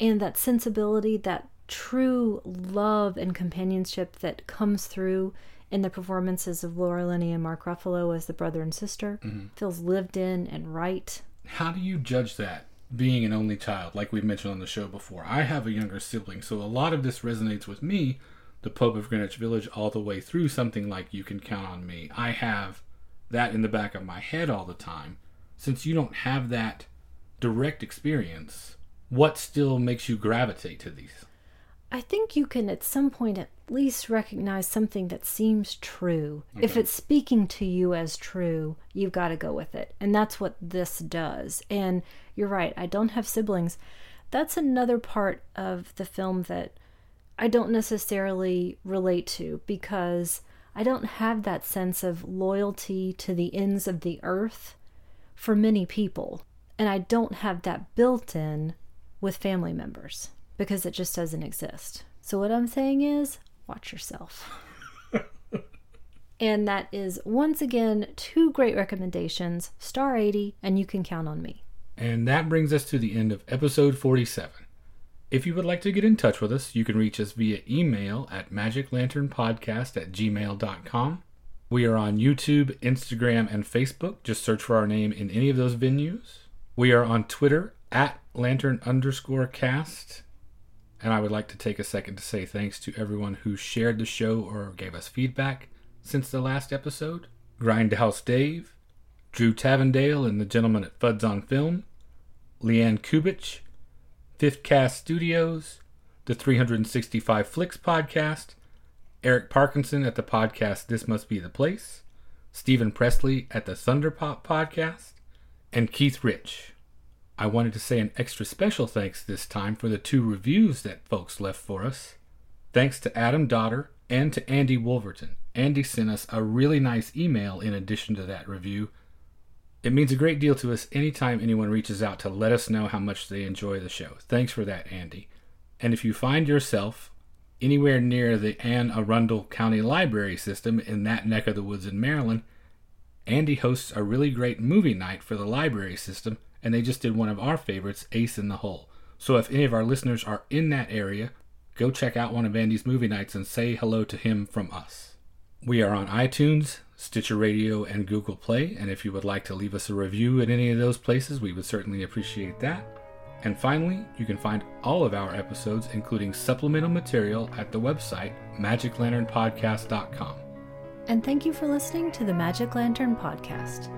and that sensibility, that true love and companionship that comes through in the performances of Laura Linney and Mark Ruffalo as the brother and sister Mm-hmm. feels lived in and right. How do you judge that? Being an only child, like we've mentioned on the show before, I have a younger sibling, so a lot of this resonates with me. The Pope of Greenwich Village, all the way through something like "You Can Count on Me." I have that in the back of my head all the time. Since you don't have that direct experience, what still makes you gravitate to these? I think you can at some point at least recognize something that seems true. If it's speaking to you as true, you've got to go with it. And that's what this does. And you're right, I don't have siblings. That's another part of the film that I don't necessarily relate to because I don't have that sense of loyalty to the ends of the earth for many people. And I don't have that built in with family members because it just doesn't exist. So, what I'm saying is, watch yourself. [laughs] and that is once again two great recommendations Star 80 and You Can Count on Me. And that brings us to the end of episode 47. If you would like to get in touch with us, you can reach us via email at magiclanternpodcast at gmail.com. We are on YouTube, Instagram, and Facebook. Just search for our name in any of those venues. We are on Twitter at lantern underscore cast. And I would like to take a second to say thanks to everyone who shared the show or gave us feedback since the last episode. Grindhouse Dave, Drew Tavendale and the gentleman at Fuds on Film, Leanne Kubich, Fifth Cast Studios, the 365 Flicks podcast, Eric Parkinson at the podcast This Must Be the Place, Stephen Presley at the Thunderpop podcast, and Keith Rich. I wanted to say an extra special thanks this time for the two reviews that folks left for us. Thanks to Adam Dodder and to Andy Wolverton. Andy sent us a really nice email in addition to that review. It means a great deal to us anytime anyone reaches out to let us know how much they enjoy the show. Thanks for that, Andy. And if you find yourself anywhere near the Anne Arundel County Library System in that neck of the woods in Maryland, Andy hosts a really great movie night for the library system, and they just did one of our favorites, Ace in the Hole. So if any of our listeners are in that area, go check out one of Andy's movie nights and say hello to him from us. We are on iTunes, Stitcher Radio, and Google Play, and if you would like to leave us a review at any of those places, we would certainly appreciate that. And finally, you can find all of our episodes, including supplemental material, at the website magiclanternpodcast.com. And thank you for listening to the Magic Lantern Podcast.